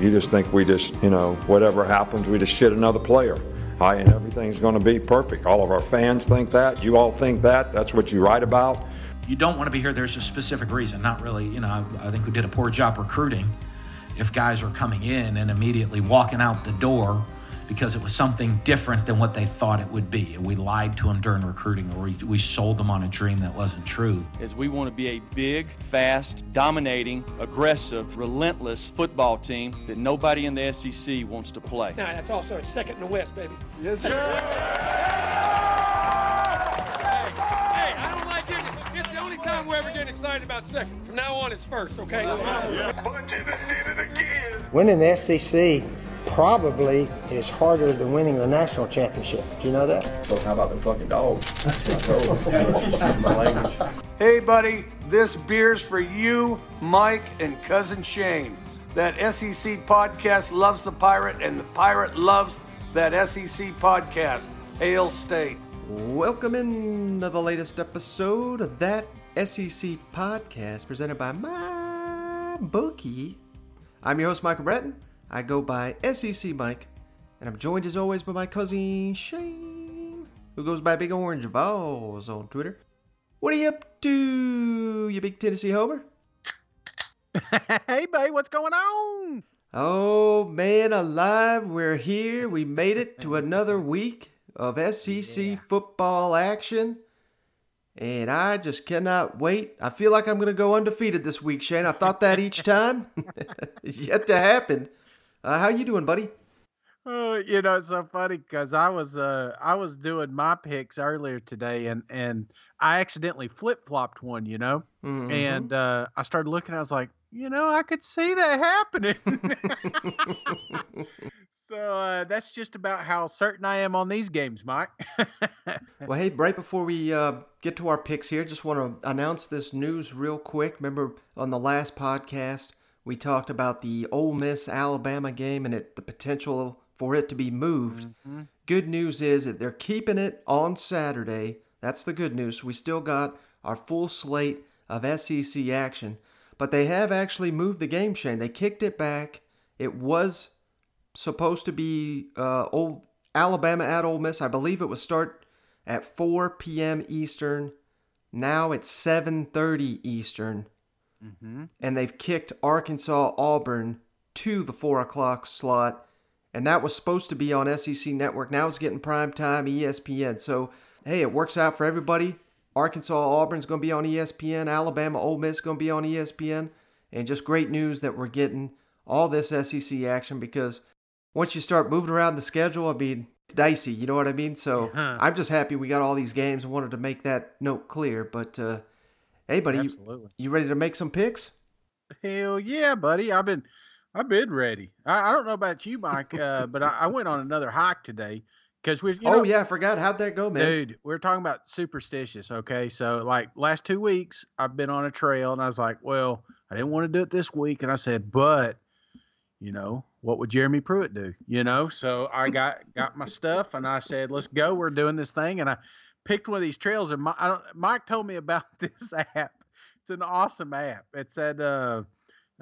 You just think we just, you know, whatever happens, we just shit another player. Hi, and everything's going to be perfect. All of our fans think that. You all think that. That's what you write about. You don't want to be here. There's a specific reason. Not really, you know, I, I think we did a poor job recruiting. If guys are coming in and immediately walking out the door because it was something different than what they thought it would be. And we lied to them during recruiting or we, we sold them on a dream that wasn't true. Is we want to be a big, fast, dominating, aggressive, relentless football team that nobody in the SEC wants to play. Now, that's also a second in the West, baby. Yes, sir. Hey, I don't like getting It's the only time we're ever getting excited about second. From now on, it's first, okay? Yeah. Winning the SEC probably is harder than winning the national championship. Do you know that? So how about the fucking dogs? Hey, buddy, this beer's for you, Mike, and cousin Shane. That SEC podcast loves the pirate, and the pirate loves that SEC podcast. Hail State. Welcome into the latest episode of that SEC podcast presented by my bookie. I'm your host, Michael Bratton. I go by SEC Mike, and I'm joined as always by my cousin Shane, who goes by Big Orange Vols on Twitter. What are you up to, you big Tennessee homer? hey, babe, what's going on? Oh man, alive! We're here. We made it to another week of SEC yeah. football action. And I just cannot wait. I feel like I'm going to go undefeated this week, Shane. I thought that each time. it's yet to happen. Uh, how you doing, buddy? Oh, you know, it's so funny because I was uh I was doing my picks earlier today, and and I accidentally flip flopped one, you know, mm-hmm. and uh, I started looking. I was like, you know, I could see that happening. so uh, that's just about how certain I am on these games, Mike. well, hey, right before we uh, get to our picks here, just want to announce this news real quick. Remember on the last podcast we talked about the Ole Miss Alabama game and it, the potential for it to be moved. Mm-hmm. Good news is that they're keeping it on Saturday. That's the good news. We still got our full slate of SEC action, but they have actually moved the game, Shane. They kicked it back. It was supposed to be uh, old Alabama at Ole Miss. I believe it was start at 4 p.m. Eastern. Now it's 7:30 Eastern. Mm-hmm. And they've kicked Arkansas Auburn to the four o'clock slot. And that was supposed to be on SEC Network. Now it's getting prime time ESPN. So, hey, it works out for everybody. Arkansas Auburn's going to be on ESPN. Alabama Ole Miss is going to be on ESPN. And just great news that we're getting all this SEC action because once you start moving around the schedule, I mean, it's dicey. You know what I mean? So uh-huh. I'm just happy we got all these games. I wanted to make that note clear. But uh, Hey, buddy, Absolutely. You, you ready to make some picks? Hell yeah, buddy! I've been, I've been ready. I, I don't know about you, Mike, uh, but I, I, went on another hike today because we. oh yeah, I forgot. How'd that go, man? Dude, we are talking about superstitious. Okay, so like last two weeks, I've been on a trail, and I was like, well, I didn't want to do it this week, and I said, but, you know, what would Jeremy Pruitt do? You know, so I got got my stuff, and I said, let's go. We're doing this thing, and I picked one of these trails, and Mike, Mike told me about this app. It's an awesome app. It's at uh,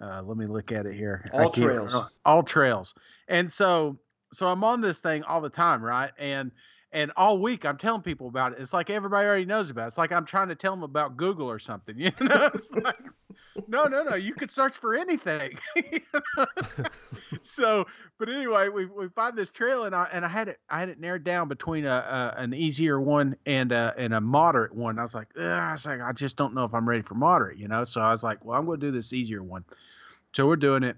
uh, let me look at it here. All trails. All trails. And so so I'm on this thing all the time, right? And and all week I'm telling people about it. It's like everybody already knows about it. It's like I'm trying to tell them about Google or something. You know, it's like no, no, no. You could search for anything. so, but anyway, we, we find this trail, and I and I had it I had it narrowed down between a, a an easier one and a and a moderate one. I was like, I was like, I just don't know if I'm ready for moderate, you know. So I was like, well, I'm going to do this easier one. So we're doing it.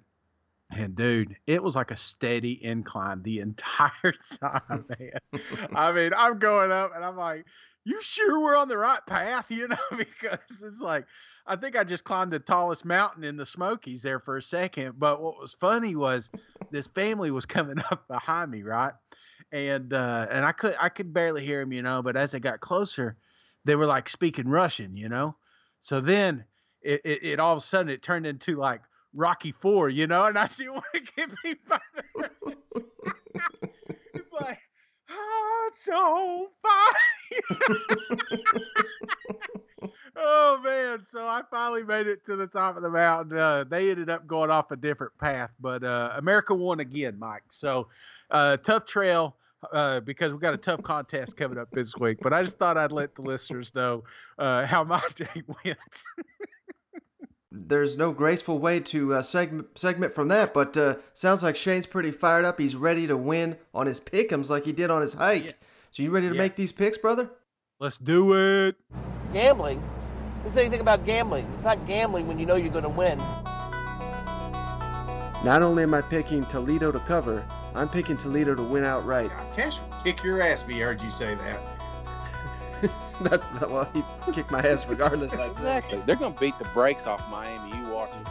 And dude, it was like a steady incline the entire time, man. I mean, I'm going up and I'm like, you sure we're on the right path, you know, because it's like I think I just climbed the tallest mountain in the Smokies there for a second. But what was funny was this family was coming up behind me, right? And uh, and I could I could barely hear them, you know. But as they got closer, they were like speaking Russian, you know. So then it, it, it all of a sudden it turned into like Rocky Four, you know. And I didn't want to get beat by the It's like hearts so fire. Oh man! So I finally made it to the top of the mountain. Uh, they ended up going off a different path, but uh, America won again, Mike. So uh, tough trail uh, because we got a tough contest coming up this week. But I just thought I'd let the listeners know uh, how my day went. There's no graceful way to uh, segment segment from that, but uh, sounds like Shane's pretty fired up. He's ready to win on his pickums like he did on his hike. Yes. So you ready to Yes. make these picks, brother? Let's do it. Gambling? Who said anything about gambling? It's not gambling when you know you're going to win. Not only am I picking Toledo to cover, I'm picking Toledo to win outright. Cash will kick your ass if he heard you say that. that, that- well, he kicked my ass regardless. Exactly. They're going to beat the brakes off Miami. You watch it.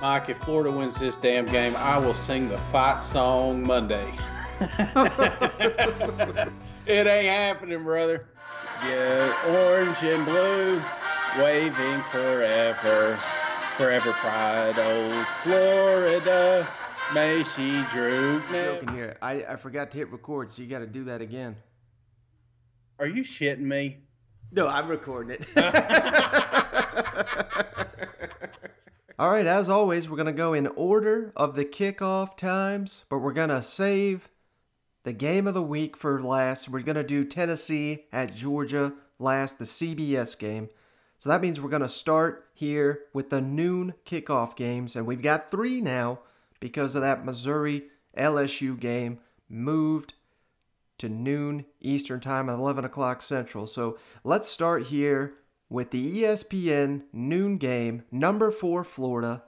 Mike, if Florida wins this damn game, I will sing the fight song Monday. it ain't happening, brother. Yeah, orange and blue, waving forever, forever pride, old Florida. May she droop. Now, Joking here. I, I forgot to hit record, so you got to do that again. are you shitting me? No, I'm recording it. All right, as always, we're going to go in order of the kickoff times, but we're going to save the game of the week for last. We're going to do Tennessee at Georgia last, the CBS game. So that means we're going to start here with the noon kickoff games, and we've got three now because of that Missouri LSU game moved to noon Eastern Time at 11 o'clock Central. So let's start here with the ESPN noon game, number four Florida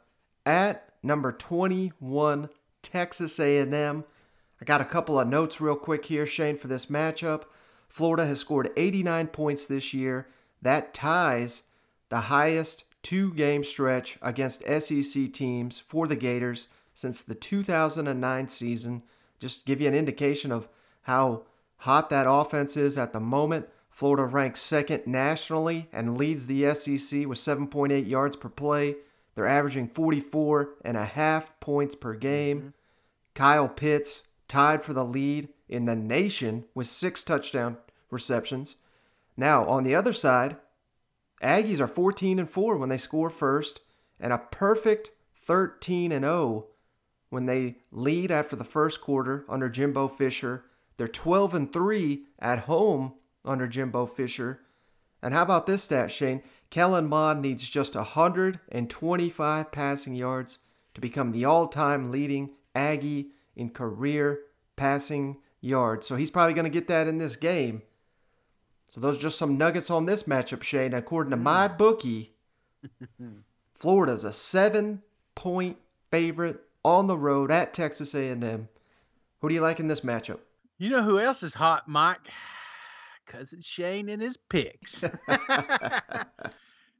at number 21 Texas A&M. I got a couple of notes real quick here, Shane, for this matchup. Florida has scored 89 points this year. That ties the highest two-game stretch against SEC teams for the Gators since the 2009 season. Just to give you an indication of how hot that offense is at the moment. Florida ranks second nationally and leads the SEC with 7.8 yards per play. They're averaging 44 and a half points per game. Mm-hmm. Kyle Pitts tied for the lead in the nation with six touchdown receptions. Now, on the other side, Aggies are 14 and 4 when they score first and a perfect 13 and 0 when they lead after the first quarter under Jimbo Fisher. They're 12 and 3 at home under Jimbo Fisher. And how about this stat, Shane? Kellen Mond needs just 125 passing yards to become the all-time leading Aggie in career passing yards. So he's probably going to get that in this game. So those are just some nuggets on this matchup, Shane. According to hmm. my bookie, Florida's a seven-point favorite on the road at Texas A&M. Who do you like in this matchup? You know who else is hot, Mike? Cousin Shane and his picks.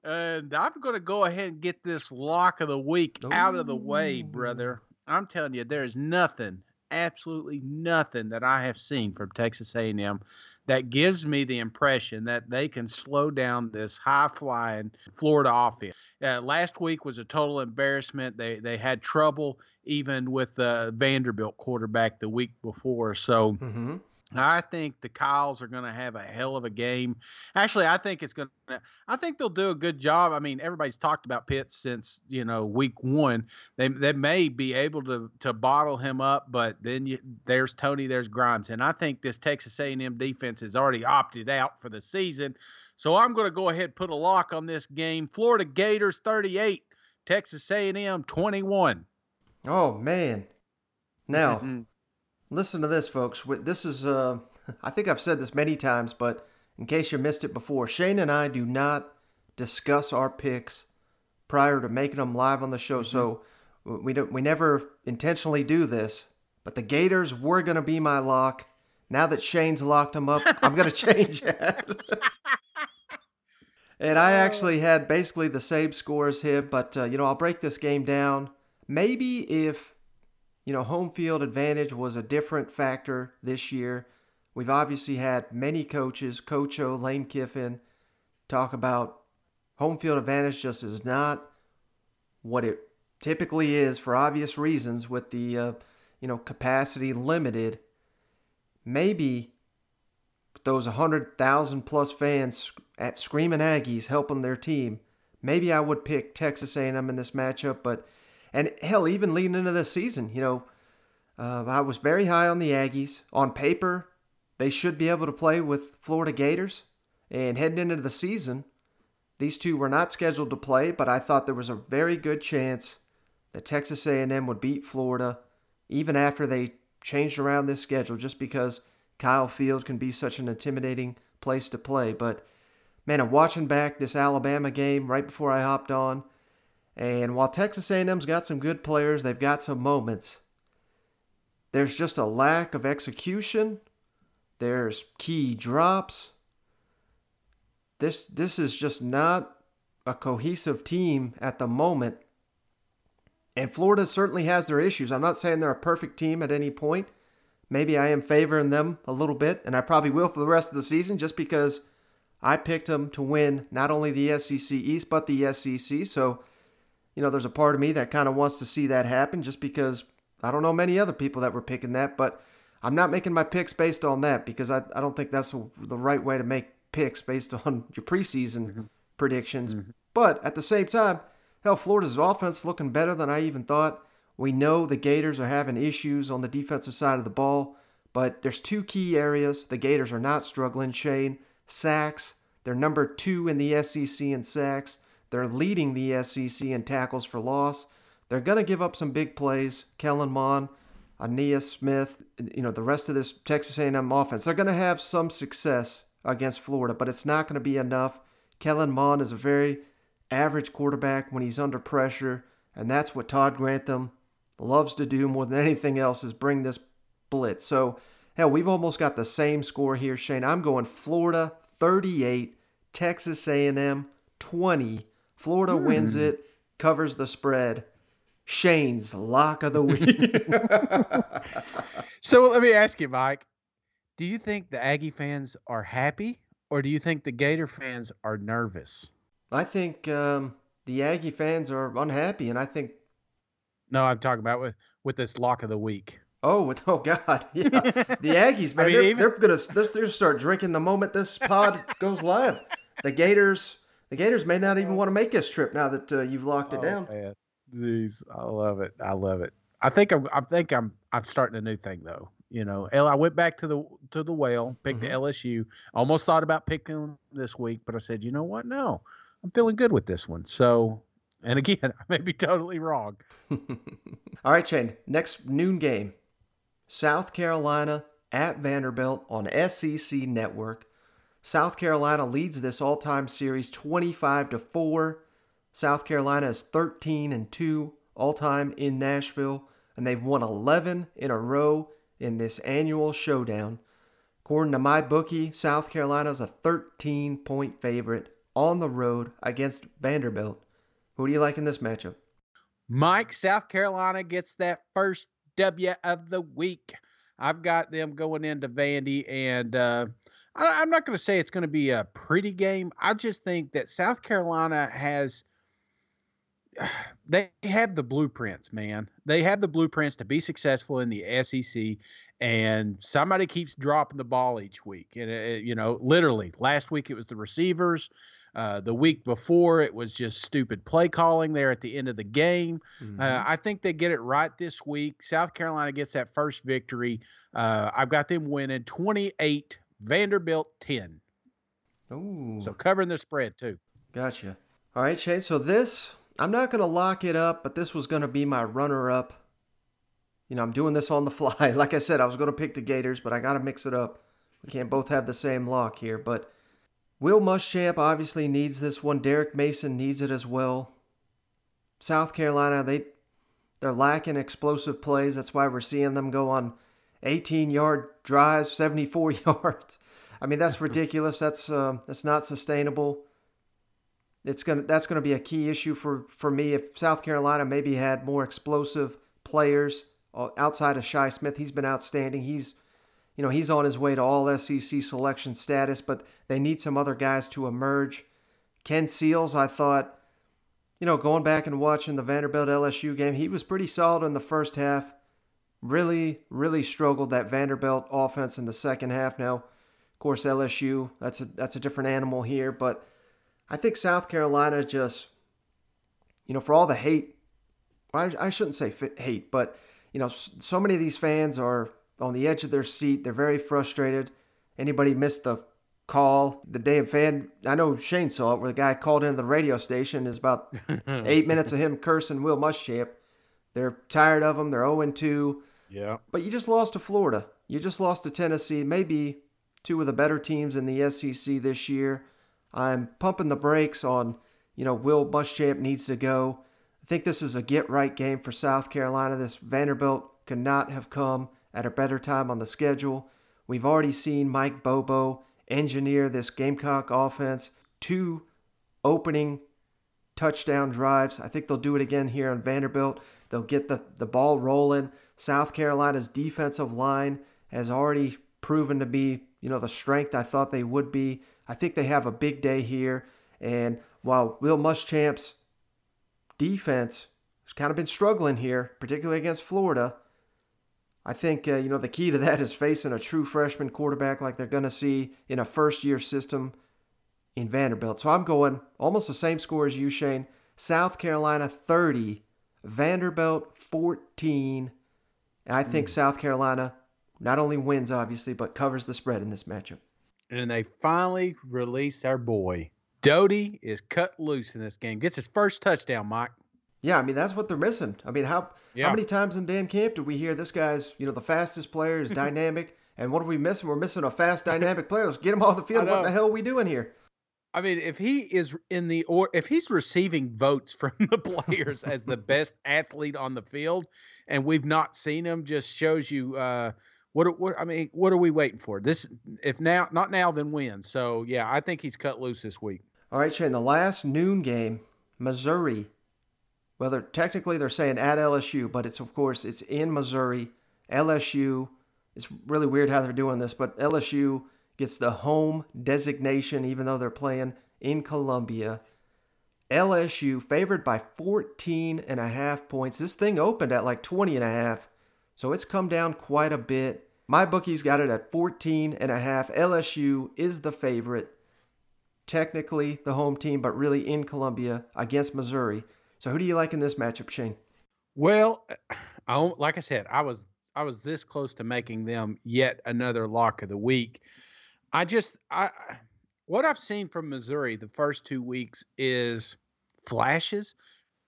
and I'm going to go ahead and get this lock of the week out of the way, brother. I'm telling you, there's nothing, absolutely nothing that I have seen from Texas A&M that gives me the impression that they can slow down this high-flying Florida offense. Uh, last week was a total embarrassment. They they had trouble even with the Vanderbilt quarterback the week before. So Mm-hmm. I think the Kyles are going to have a hell of a game. Actually, I think it's going to. I think they'll do a good job. I mean, everybody's talked about Pitts since you know week one. They they may be able to to bottle him up, but then you, there's Toney, there's Grimes, and I think this Texas A&M defense has already opted out for the season. So I'm going to go ahead and put a lock on this game. Florida Gators 38, Texas A&M 21. Oh man! Now, Mhm. Listen to this, folks. This is, uh, I think I've said this many times, but in case you missed it before, Shane and I do not discuss our picks prior to making them live on the show. So we don't, we never intentionally do this. But the Gators were going to be my lock. Now that Shane's locked them up, I'm going to change it. and I actually had basically the same score as him, but uh, you know I'll break this game down. Maybe if you know, home field advantage was a different factor this year. We've obviously had many coaches, Coach O, Lane Kiffin, talk about home field advantage just is not what it typically is for obvious reasons with the, uh, you know, capacity limited. Maybe those 100,000 plus fans at screaming Aggies helping their team, maybe I would pick Texas A&M in this matchup. But and hell, even leading into this season, you know, uh, I was very high on the Aggies. On paper, they should be able to play with Florida Gators. And heading into the season, these two were not scheduled to play, but I thought there was a very good chance that Texas A&M would beat Florida even after they changed around this schedule just because Kyle Field can be such an intimidating place to play. But man, I'm watching back this Alabama game right before I hopped on, and while Texas A&M's got some good players, they've got some moments. There's just a lack of execution. There's key drops. This this is just not a cohesive team at the moment. And Florida certainly has their issues. I'm not saying they're a perfect team at any point. Maybe I am favoring them a little bit, and I probably will for the rest of the season just because I picked them to win not only the SEC East, but the SEC. So, you know, there's a part of me that kind of wants to see that happen just because I don't know many other people that were picking that, but I'm not making my picks based on that because I, I don't think that's the right way to make picks based on your preseason mm-hmm. predictions. Mm-hmm. But at the same time, hell, Florida's offense looking better than I even thought. We know the Gators are having issues on the defensive side of the ball, but there's two key areas the Gators are not struggling. Shane, sacks. They're number two in the SEC in sacks. They're leading the SEC in tackles for loss. They're going to give up some big plays. Kellen Mond, Ainias Smith, you know, the rest of this Texas A&M offense. They're going to have some success against Florida, but it's not going to be enough. Kellen Mond is a very average quarterback when he's under pressure, and that's what Todd Grantham loves to do more than anything else is bring this blitz. So, hell, we've almost got the same score here, Shane. I'm going Florida 38, Texas A&M 20. Florida hmm. wins it, covers the spread. Shane's lock of the week. so let me ask you, Mike. Do you think the Aggie fans are happy, or do you think the Gator fans are nervous? I think um, the Aggie fans are unhappy, and I think. No, I'm talking about with with this lock of the week. Oh, with, oh God, yeah. The Aggies, man, I mean, they're, even... they're gonna they're gonna start drinking the moment this pod goes live. The Gators, the Gators may not even want to make this trip now that uh, you've locked it oh, down. Man. Jeez, I love it. I love it. I think I'm. I think I'm. I'm starting a new thing though. You know, I went back to the to the whale, picked mm-hmm. the LSU. Almost thought about picking this week, but I said, you know what? No, I'm feeling good with this one. So, and again, I may be totally wrong. All right, Shane. Next noon game, South Carolina at Vanderbilt on SEC Network. South Carolina leads this all-time series 25 to 4. South Carolina is 13 and 2 all-time in Nashville and they've won 11 in a row in this annual showdown. According to my bookie, South Carolina is a 13 point favorite on the road against Vanderbilt. Who do you like in this matchup? Mike, South Carolina gets that first W of the week. I've got them going into Vandy, and uh, I, I'm not going to say it's going to be a pretty game. I just think that South Carolina has they have the blueprints, man. They have the blueprints to be successful in the SEC, and somebody keeps dropping the ball each week. And it, you know, literally, last week it was the receivers. Uh, the week before, it was just stupid play calling there at the end of the game. Uh, mm-hmm. Uh, I think they get it right this week. South Carolina gets that first victory. Uh, I've got them winning 28, Vanderbilt 10. Ooh. So covering the spread, too. Gotcha. All right, Shane. So this I'm not going to lock it up, but this was going to be my runner up. You know, I'm doing this on the fly. Like I said, I was going to pick the Gators, but I got to mix it up. We can't both have the same lock here. But Will Muschamp obviously needs this one. Derek Mason needs it as well. South Carolina, they they're lacking explosive plays. That's why we're seeing them go on 18 yard drives, 74 yards. I mean, that's ridiculous. That's uh, that's not sustainable it's gonna that's gonna be a key issue for for me if South Carolina maybe had more explosive players uh, outside of Shi Smith. He's been outstanding. He's you know he's on his way to all SEC selection status, but they need some other guys to emerge. Ken Seals, I thought, you know, going back and watching the Vanderbilt LSU game, he was pretty solid in the first half. Really, really struggled that Vanderbilt offense in the second half. Now, of course, LSU, that's a, that's a different animal here. But I think South Carolina just, you know, for all the hate, I, I shouldn't say hate, but, you know, so many of these fans are on the edge of their seat. They're very frustrated. Anybody missed the call the day of fan? I know Shane saw it, where the guy called into the radio station. Is about eight minutes of him cursing Will Muschamp. They're tired of him. They're 0 2. Yeah. But you just lost to Florida. You just lost to Tennessee. Maybe two of the better teams in the SEC this year. I'm pumping the brakes on, you know, Will Muschamp needs to go. I think this is a get right game for South Carolina. This Vanderbilt could not have come at a better time on the schedule. We've already seen Mike Bobo engineer this Gamecock offense. Two opening touchdown drives. I think they'll do it again here on Vanderbilt. They'll get the, the ball rolling. South Carolina's defensive line has already proven to be, you know, the strength I thought they would be. I think they have a big day here. And while Will Muschamp's defense has kind of been struggling here, particularly against Florida, I think uh, you know the key to that is facing a true freshman quarterback like they're going to see in a first-year system in Vanderbilt. So I'm going almost the same score as you, Shane. South Carolina 30, Vanderbilt 14. I think mm. South Carolina not only wins obviously, but covers the spread in this matchup. And they finally release our boy. Doty is cut loose in this game. Gets his first touchdown, Mike. Yeah, I mean that's what they're missing. I mean, how yeah. how many times in damn camp did we hear this guy's you know the fastest player is dynamic, and what are we missing? We're missing a fast dynamic player. Let's get him off the field. What the hell are we doing here? I mean, if he is in the or if he's receiving votes from the players as the best athlete on the field, and we've not seen him, just shows you uh, what what I mean. What are we waiting for? This if now not now then when? So yeah, I think he's cut loose this week. All right, Shane. The last noon game, Missouri well, they're, technically they're saying at LSU, but it's of course it's in Missouri. LSU. It's really weird how they're doing this, but LSU gets the home designation even though they're playing in Columbia. LSU favored by 14 and a half points. This thing opened at like 20 and a half, so it's come down quite a bit. My bookies got it at 14 and a half. LSU is the favorite. Technically the home team, but really in Columbia against Missouri. So who do you like in this matchup, Shane? Well, I, like I said, I was I was this close to making them yet another lock of the week. I just I what I've seen from Missouri the first two weeks is flashes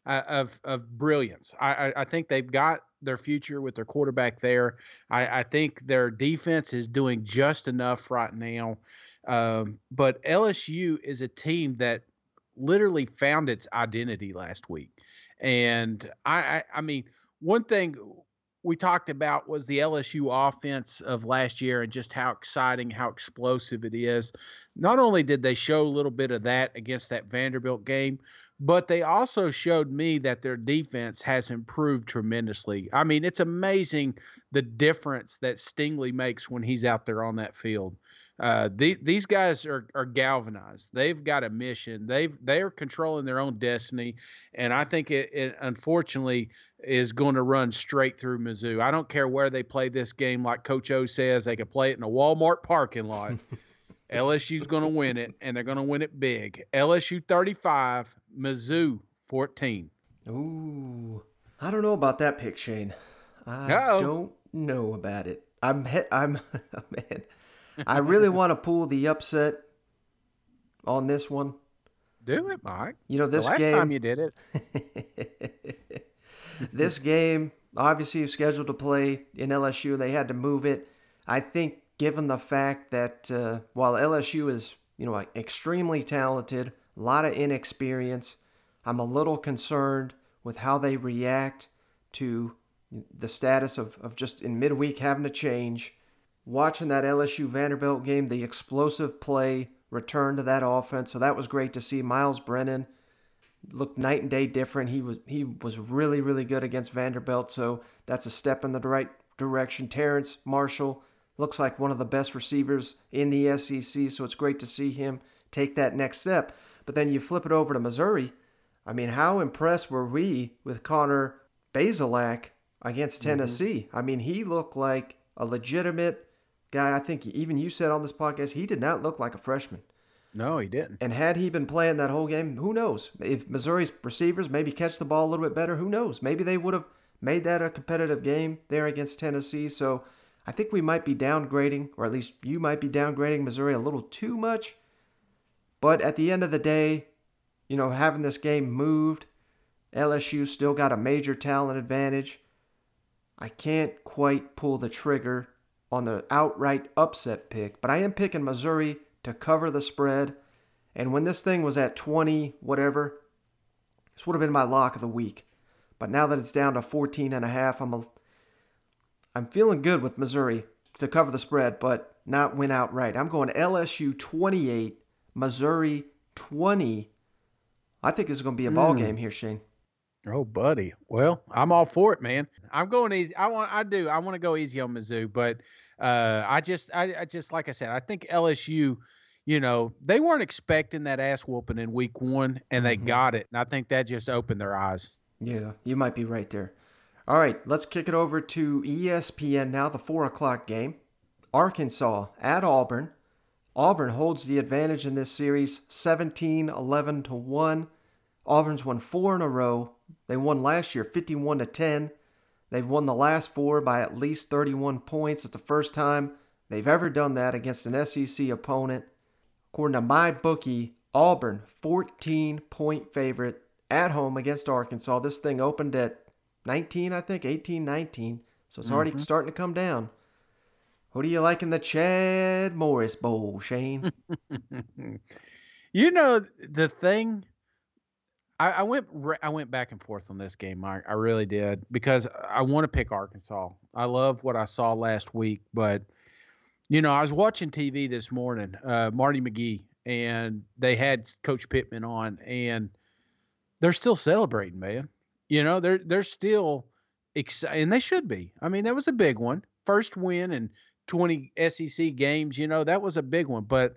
uh, of of brilliance. I, I, I think they've got their future with their quarterback there. I, I think their defense is doing just enough right now. Um, but LSU is a team that literally found its identity last week. And I, I, I mean, one thing we talked about was the LSU offense of last year and just how exciting, how explosive it is. Not only did they show a little bit of that against that Vanderbilt game, but they also showed me that their defense has improved tremendously. I mean, it's amazing the difference that Stingley makes when he's out there on that field uh, the, these guys are, are galvanized. They've got a mission. They've they are controlling their own destiny, and I think it, it unfortunately is going to run straight through Mizzou. I don't care where they play this game. Like Coach O says, they could play it in a Walmart parking lot. LSU's going to win it, and they're going to win it big. LSU 35, Mizzou 14. Ooh, I don't know about that pick, Shane. I Uh-oh. don't know about it. I'm I'm man. I really want to pull the upset on this one. Do it, Mike. You know this the last game. time you did it. this game obviously is scheduled to play in LSU. They had to move it. I think, given the fact that uh, while LSU is you know extremely talented, a lot of inexperience, I'm a little concerned with how they react to the status of, of just in midweek having to change watching that LSU Vanderbilt game, the explosive play return to that offense. So that was great to see. Myles Brennan looked night and day different. He was he was really really good against Vanderbilt. So that's a step in the right direction. Terrace Marshall looks like one of the best receivers in the SEC. So it's great to see him take that next step. But then you flip it over to Missouri. I mean, how impressed were we with Connor Bazelak against mm-hmm. Tennessee? Mm-hmm. I mean, he looked like a legitimate guy, I think even you said on this podcast, he did not look like a freshman. No, he didn't. And had he been playing that whole game, who knows? If Missouri's receivers maybe catch the ball a little bit better, who knows? Maybe they would have made that a competitive game there against Tennessee. So I think we might be downgrading, or at least you might be downgrading Missouri a little too much. But at the end of the day, you know, having this game moved, LSU still got a major talent advantage. I can't quite pull the trigger on the outright upset pick, but I am picking Missouri to cover the spread. And when this thing was at 20, whatever, this would have been my lock of the week. But now that it's down to 14 and a half, I'm a, I'm feeling good with Missouri to cover the spread, but not win outright. I'm going LSU 28, Missouri 20. I think it's going to be a ball Mm. game here, Shane. Oh, buddy. Well, I'm all for it, man. I'm going easy. I want. I do. I want to go easy on Mizzou, but uh, I just, I, I just like I said, I think LSU. You know, they weren't expecting that ass whooping in week one, and they got it. And I think that just opened their eyes. Yeah, you might be right there. All right, let's kick it over to ESPN now, the 4 o'clock game. Arkansas at Auburn. Auburn holds the advantage in this series 17 11 to 1. Auburn's won four in a row. They won last year 51 to 10. They've won the last four by at least 31 points. It's the first time they've ever done that against an SEC opponent. According to my bookie, Auburn 14 point favorite at home against Arkansas. This thing opened at 19, I think, 18, 19. So it's already Mhm. starting to come down. What do you like in the Chad Morris Bowl, Shane? You know the thing. I, I went I went back and forth on this game, Mike. I really did because I want to pick Arkansas. I love what I saw last week, but you know I was watching TV this morning, uh, Marty McGee, and they had Coach Pittman on, and they're still celebrating, man. You know they're they're still excited, and they should be. I mean that was a big one, first win in 20 SEC games. You know that was a big one, but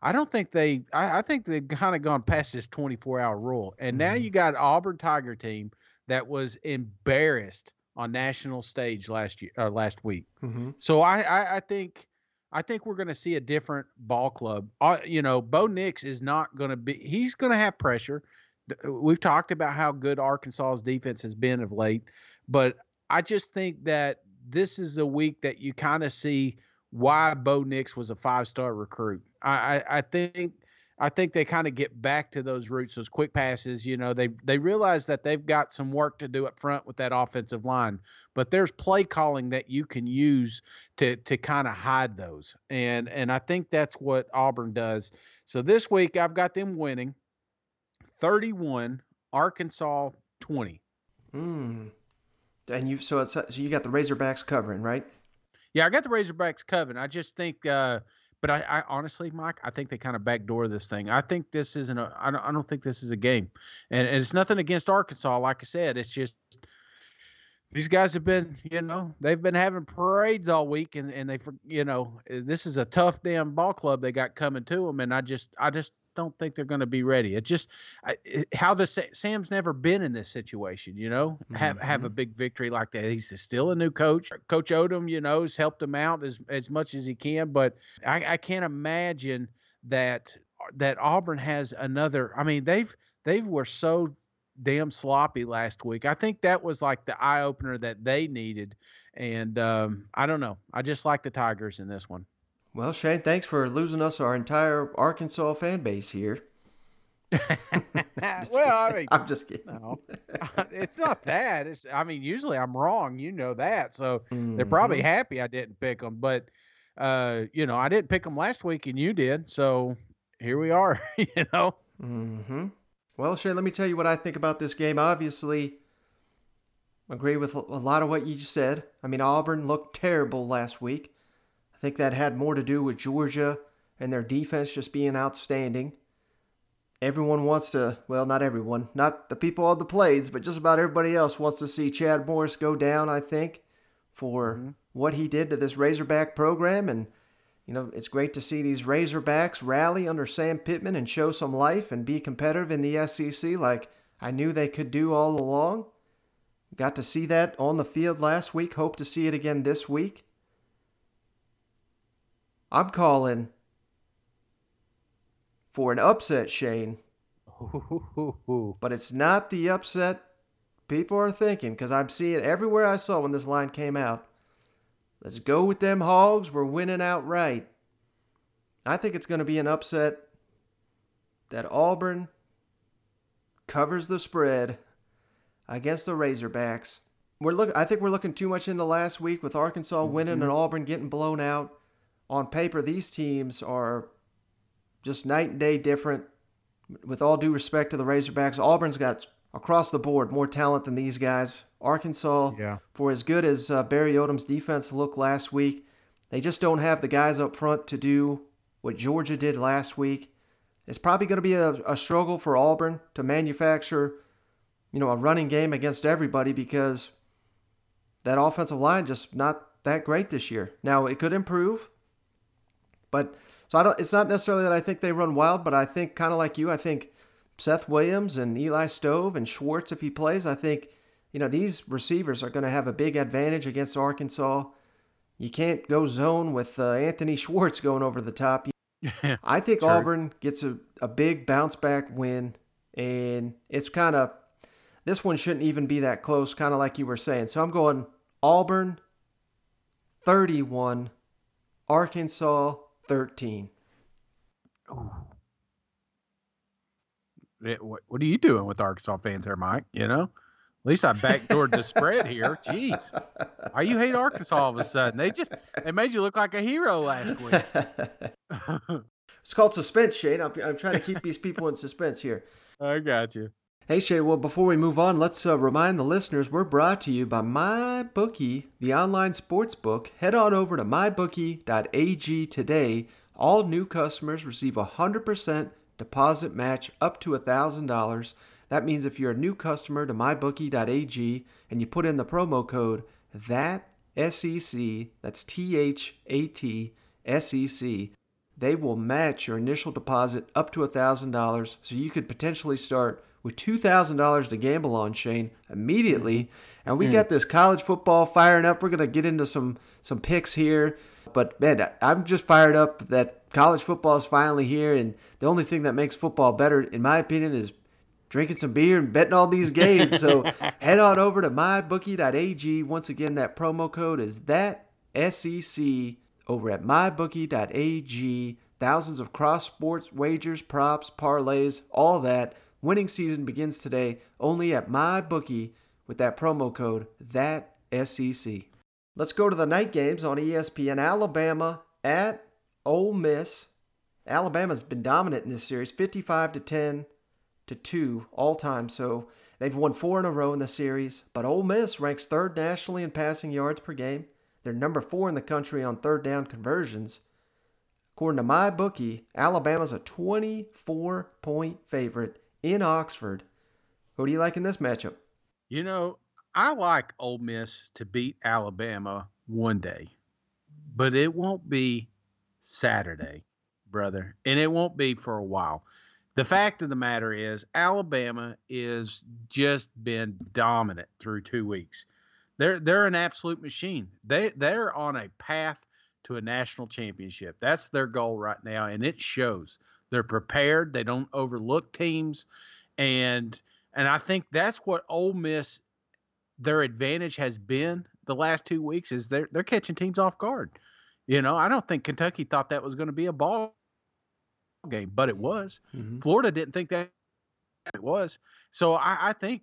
I don't think they. I, I think they've kind of gone past this 24 hour rule, and now you got Auburn Tiger team that was embarrassed on national stage last year, uh, last week. mm-hmm. So I, I, I think, I think we're going to see a different ball club. Uh, you know, Bo Nix is not going to be. He's going to have pressure. Th- uh, We've talked about how good Arkansas's defense has been of late, but I just think that this is a week that you kind of see why Bo Nix was a five star recruit. I, I, I think. I think they kind of get back to those roots, those quick passes. You know, they they realize that they've got some work to do up front with that offensive line, but there's play calling that you can use to to kind of hide those, and and I think that's what Auburn does. So this week I've got them winning, 31, Arkansas 20. Mm. And you so it's so you got the Razorbacks covering, right? Yeah, I got the Razorbacks covering. I just think, uh, but I, I honestly, Mike, I think they kind of backdoor this thing. I think this isn't a. I don't, I don't think this is a game, and, and it's nothing against Arkansas. Like I said, it's just these guys have been, you know, they've been having parades all week, and and they, you know, this is a tough damn ball club they got coming to them, and I just, I just don't think they're going to be ready. It just I, it, how the Sam's never been in this situation, you know, have have a big victory like that. He's still a new coach. Coach Odom, you know, has helped him out as as much as he can, but I, I can't imagine that that Auburn has another. I mean, they've they've were so damn sloppy last week. I think that was like the eye opener that they needed, and um, I don't know. I just like the Tigers in this one. Well, Shane, thanks for losing us our entire Arkansas fan base here. well, I mean, I'm just kidding. No, it's not that. It's I mean, usually I'm wrong. You know that, so they're probably happy I didn't pick them. But uh, you know, I didn't pick them last week, and you did. So here we are. you know. Mm-hmm. Well, Shane, let me tell you what I think about this game. Obviously, agree with a lot of what you just said. I mean, Auburn looked terrible last week. I think that had more to do with Georgia and their defense just being outstanding. Everyone wants to, well, not everyone, not the people on the plains, but just about everybody else wants to see Chad Morris go down, I think, for mm-hmm. what he did to this Razorback program. And, you know, it's great to see these Razorbacks rally under Sam Pittman and show some life and be competitive in the SEC like I knew they could do all along. Got to see that on the field last week. Hope to see it again this week. I'm calling for an upset, Shane. But it's not the upset people are thinking because I'm seeing everywhere I saw when this line came out. Let's go with them hogs. We're winning outright. I think it's going to be an upset that Auburn covers the spread against the Razorbacks. We're look I think we're looking too much into last week with Arkansas winning mm-hmm. and Auburn getting blown out. On paper, these teams are just night and day different. With all due respect to the Razorbacks, Auburn's got across the board more talent than these guys. Arkansas, yeah. for as good as uh, Barry Odom's defense looked last week, they just don't have the guys up front to do what Georgia did last week. It's probably going to be a, a struggle for Auburn to manufacture, you know, a running game against everybody because that offensive line just not that great this year. Now it could improve, but so I don't. It's not necessarily that I think they run wild, but I think kind of like you, I think Seth Williams and Eli Stove and Schwartz, if he plays, I think you know these receivers are going to have a big advantage against Arkansas. You can't go zone with uh, Anthony Schwartz going over the top. I think True. Auburn gets a, a big bounce back win, and it's kind of this one shouldn't even be that close, kind of like you were saying. So I'm going Auburn 31, Arkansas 13. Ooh. It, what, what are you doing with Arkansas fans here, Mike? You know, at least I backdoored the spread here. Jeez, why you hate Arkansas all of a sudden? They just they made you look like a hero last week. it's called suspense, Shane. I'm, I'm trying to keep these people in suspense here. I got you. Hey Shay, well before we move on, let's uh, remind the listeners we're brought to you by MyBookie, the online sports book. Head on over to mybookie.ag today. All new customers receive a 100% deposit match up to $1,000. That means if you're a new customer to mybookie.ag and you put in the promo code that SEC, that's T H A T S E C, they will match your initial deposit up to $1,000 so you could potentially start with $2,000 to gamble on, Shane, immediately. Mm-hmm. And we mm. got this college football firing up. We're going to get into some some picks here. But man, I'm just fired up that college football is finally here. And the only thing that makes football better, in my opinion, is drinking some beer and betting all these games. So head on over to mybookie.ag. Once again, that promo code is that SEC over at mybookie.ag. Thousands of cross sports wagers, props, parlays, all that. Winning season begins today only at MyBookie with that promo code that SEC. Let's go to the night games on ESPN. Alabama at Ole Miss. Alabama's been dominant in this series, 55 to 10 to 2 all time. So they've won four in a row in the series. But Ole Miss ranks third nationally in passing yards per game. They're number four in the country on third down conversions. According to my bookie, Alabama's a 24 point favorite in Oxford. Who do you like in this matchup? You know, I like Ole Miss to beat Alabama one day, but it won't be Saturday, brother, and it won't be for a while. The fact of the matter is, Alabama is just been dominant through two weeks. They're they're an absolute machine. They they're on a path to a national championship. That's their goal right now, and it shows. They're prepared. They don't overlook teams, and and I think that's what Ole Miss their advantage has been the last two weeks is they're they're catching teams off guard. You know, I don't think Kentucky thought that was going to be a ball game, but it was. Mm-hmm. Florida didn't think that it was. So I, I think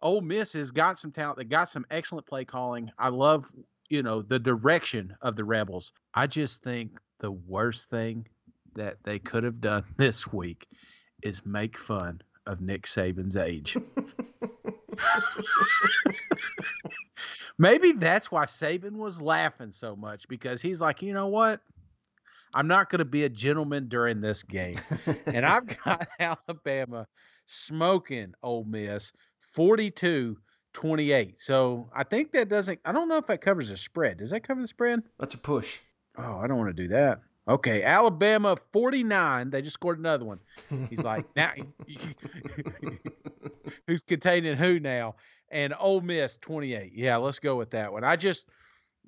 Ole Miss has got some talent. They got some excellent play calling. I love, you know, the direction of the Rebels. I just think the worst thing that they could have done this week is make fun of Nick Saban's age. Maybe that's why Saban was laughing so much because he's like, you know what? I'm not going to be a gentleman during this game. and I've got Alabama smoking Ole Miss 42 28. So I think that doesn't, I don't know if that covers the spread. Does that cover the spread? That's a push. Oh, I don't want to do that. Okay, Alabama 49. They just scored another one. He's like, now who's containing who now? And Ole Miss 28. Yeah, let's go with that one. I just,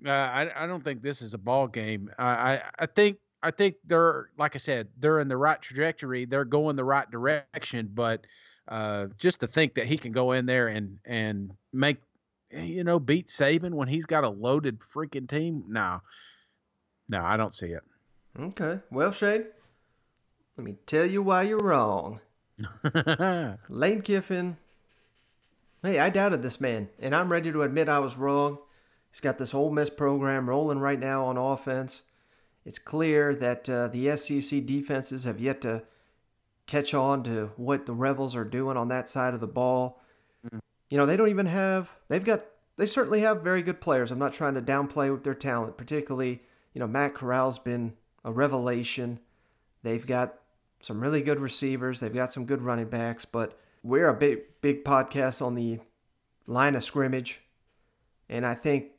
uh, I, I don't think this is a ball game. I, I, I think I think they're like I said, they're in the right trajectory. They're going the right direction, but uh, just to think that he can go in there and and make you know beat Saban when he's got a loaded freaking team, no, no, I don't see it. Okay, well, Shane, let me tell you why you're wrong. Lane Kiffin. Hey, I doubted this man, and I'm ready to admit I was wrong. He's got this Ole Miss program rolling right now on offense. It's clear that uh, the SEC defenses have yet to catch on to what the Rebels are doing on that side of the ball. Mm. You know, they don't even have, they've got, they certainly have very good players. I'm not trying to downplay with their talent, particularly, you know, Matt Corral's been a revelation. They've got some really good receivers, they've got some good running backs, but we're a big, big podcast on the line of scrimmage. And I think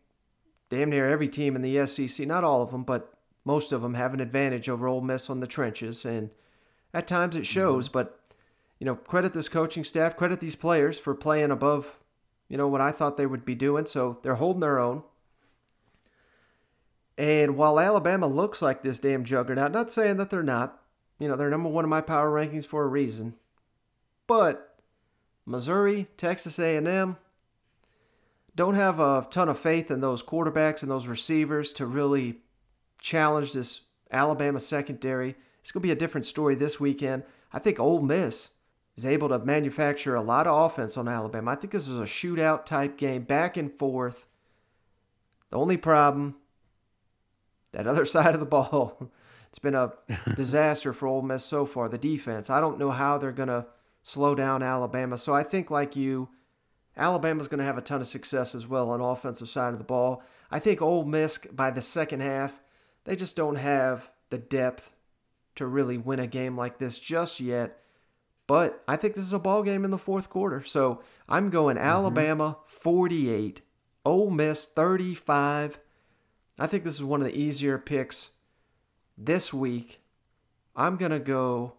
damn near every team in the SEC, not all of them, but most of them have an advantage over Ole Miss on the trenches, and at times it shows. Mm-hmm. But you know, credit this coaching staff, credit these players for playing above, you know, what I thought they would be doing. So they're holding their own. And while Alabama looks like this damn juggernaut, not saying that they're not, you know, they're number one in my power rankings for a reason. But Missouri, Texas A&M, don't have a ton of faith in those quarterbacks and those receivers to really challenge this Alabama secondary. It's going to be a different story this weekend. I think Ole Miss is able to manufacture a lot of offense on Alabama. I think this is a shootout type game, back and forth. The only problem, that other side of the ball, it's been a disaster for Ole Miss so far. The defense, I don't know how they're going to slow down Alabama. So I think, like you, Alabama's going to have a ton of success as well on offensive side of the ball. I think Ole Miss by the second half they just don't have the depth to really win a game like this just yet. But I think this is a ball game in the fourth quarter. So I'm going mm-hmm. Alabama 48, Ole Miss 35. I think this is one of the easier picks this week. I'm gonna go.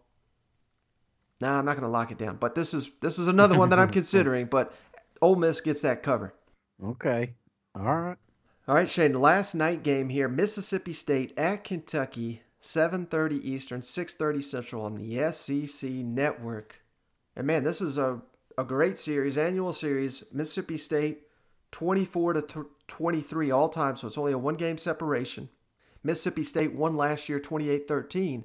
Nah, I'm not gonna lock it down. But this is this is another one that I'm considering. But Ole Miss gets that cover. Okay. All right. All right, Shane, last night game here, Mississippi State at Kentucky, 7:30 Eastern, 6:30 Central on the SEC network. And man, this is a a great series, annual series. Mississippi State 24 to 23 all time, so it's only a one game separation. Mississippi State won last year 28-13.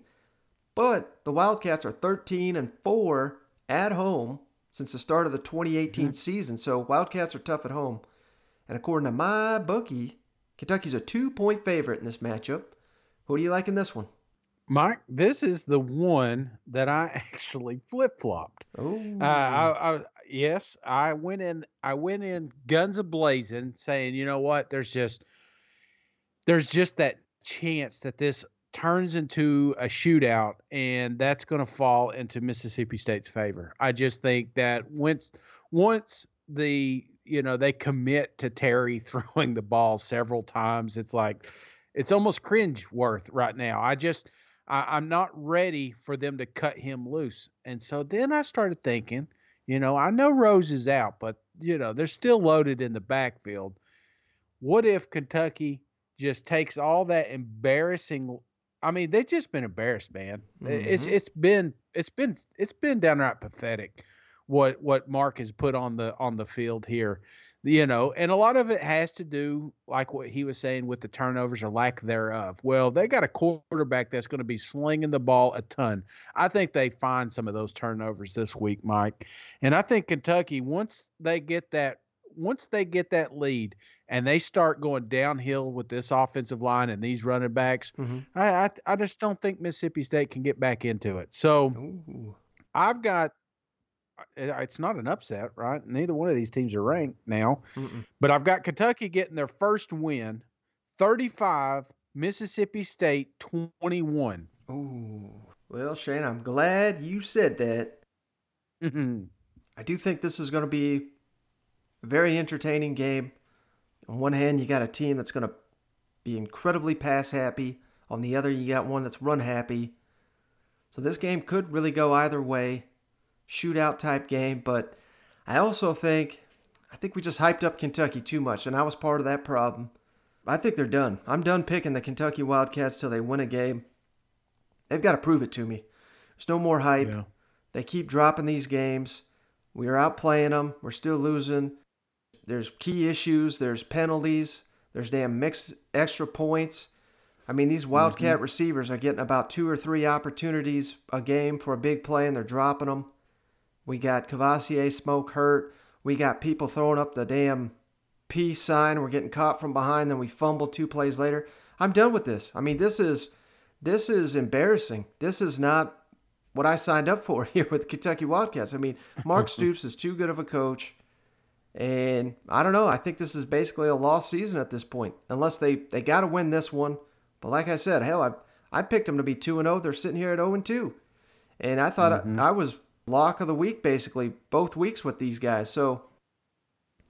But the Wildcats are 13 and 4 at home since the start of the 2018 mm-hmm. season. So Wildcats are tough at home. And according to my bookie, Kentucky's a two point favorite in this matchup. Who do you like in this one? Mike, this is the one that I actually flip flopped. Oh, uh, I, I, yes, I went in. I went in guns a blazing, saying, you know what? There's just, there's just that chance that this turns into a shootout, and that's going to fall into Mississippi State's favor. I just think that once, once the you know they commit to Terry throwing the ball several times. It's like it's almost cringe worth right now. I just I, I'm not ready for them to cut him loose. And so then I started thinking, you know, I know Rose is out, but you know they're still loaded in the backfield. What if Kentucky just takes all that embarrassing I mean, they've just been embarrassed, man. Mm-hmm. It's it's been it's been it's been downright pathetic what what Mark has put on the on the field here. You know, and a lot of it has to do, like what he was saying, with the turnovers or lack thereof. Well, they got a quarterback that's going to be slinging the ball a ton. I think they find some of those turnovers this week, Mike. And I think Kentucky, once they get that, once they get that lead and they start going downhill with this offensive line and these running backs, mm-hmm. I, I, I just don't think Mississippi State can get back into it. So Ooh. I've got it's not an upset, right? Neither one of these teams are ranked now. Mm-mm. But I've got Kentucky getting their first win, 35, Mississippi State 21. Ooh. Well, Shane, I'm glad you said that. Mm-hmm. I do think this is going to be a very entertaining game. On one hand, you got a team that's going to be incredibly pass happy. On the other, you got one that's run happy. So this game could really go either way shootout type game. But I also think I think we just hyped up Kentucky too much, and I was part of that problem. I think they're done. I'm done picking the Kentucky Wildcats till they win a game. they've got to prove it to me. There's no more hype. Yeah. They keep dropping these games. We are outplaying them. We're still losing. There's key issues. There's penalties. There's damn mixed extra points. I mean, these Wildcat Mm-hmm. receivers are getting about two or three opportunities a game for a big play, and they're dropping them. We got Cavassier smoke hurt. We got people throwing up the damn peace sign. We're getting caught from behind, then we fumble two plays later. I'm done with this. I mean, this is this is embarrassing. This is not what I signed up for here with Kentucky Wildcats. I mean, Mark Stoops is too good of a coach. And I don't know. I think this is basically a lost season at this point, unless they, they got to win this one. But like I said, hell, I I picked them to be two and zero. They're sitting here at zero and two, and I thought mm-hmm. I, I was lock of the week basically both weeks with these guys. So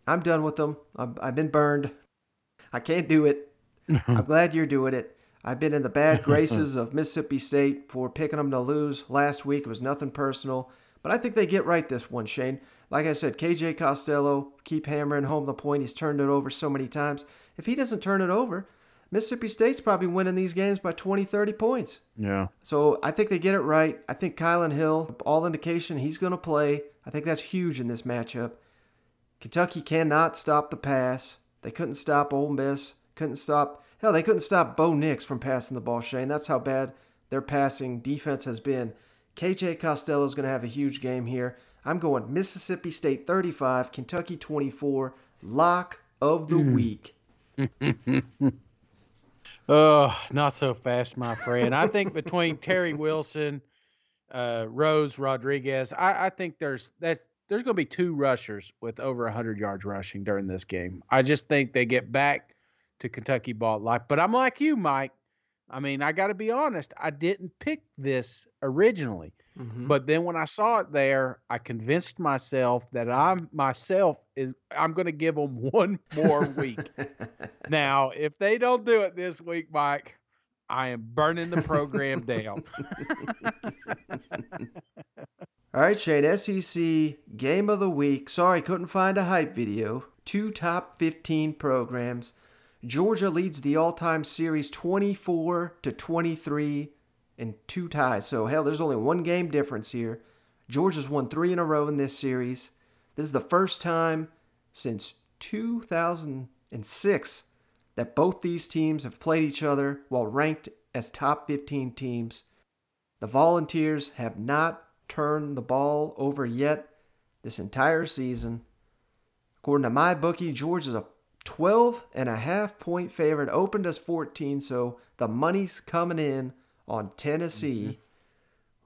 I'm done with them. I've, I've been burned. I can't do it. I'm glad you're doing it. I've been in the bad graces of Mississippi State for picking them to lose last week. It was nothing personal. But I think they get right this one, Shane. Like I said, KJ Costello, keep hammering home the point. He's turned it over so many times. If he doesn't turn it over, Mississippi State's probably winning these games by 20, 30 points. Yeah. So I think they get it right. I think Kylin Hill, all indication he's going to play. I think that's huge in this matchup. Kentucky cannot stop the pass. They couldn't stop Ole Miss. Couldn't stop. Hell, they couldn't stop Bo Nix from passing the ball, Shane. That's how bad their passing defense has been. KJ Costello is going to have a huge game here. I'm going Mississippi State 35, Kentucky 24, lock of the mm. week. Oh, not so fast, my friend. I think between Terry Wilson, uh, Rose Rodriguez, I, I think there's that there's going to be two rushers with over 100 yards rushing during this game. I just think they get back to Kentucky ball like. But I'm like you, Mike. I mean, I got to be honest. I didn't pick this originally. Mhm. But then when I saw it there, I convinced myself that I'm myself is I'm going to give them one more week. now, if they don't do it this week, Mike, I am burning the program down. All right, Shane, SEC Game of the Week. Sorry, couldn't find a hype video. Two top 15 programs. Georgia leads the all time series 24 to 23 and two ties. So, hell, there's only one game difference here. Georgia's won three in a row in this series. This is the first time since 2006 that both these teams have played each other while ranked as top 15 teams. The Volunteers have not turned the ball over yet this entire season. According to my bookie, Georgia's a 12 and a half point favorite, opened as 14, so the money's coming in on Tennessee.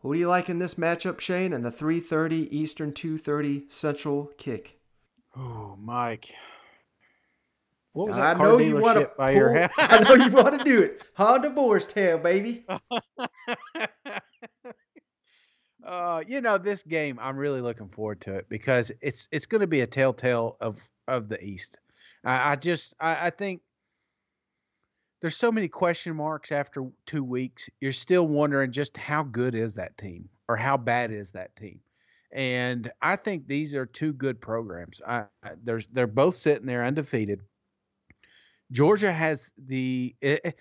Who do you like in this matchup, Shane? And the 3:30 Eastern, 2:30 Central kick. oh, Mike. What was I that car know you want to. dealership by your? I know you want to do it. Honda Boar's tail, baby. uh, you know, this game, I'm really looking forward to it because it's it's going to be a telltale of of the East. I, I just I, I think there's so many question marks after two weeks. You're still wondering just how good is that team or how bad is that team. And I think these are two good programs. I, there's they're both sitting there undefeated. Georgia has the eh, eh, it,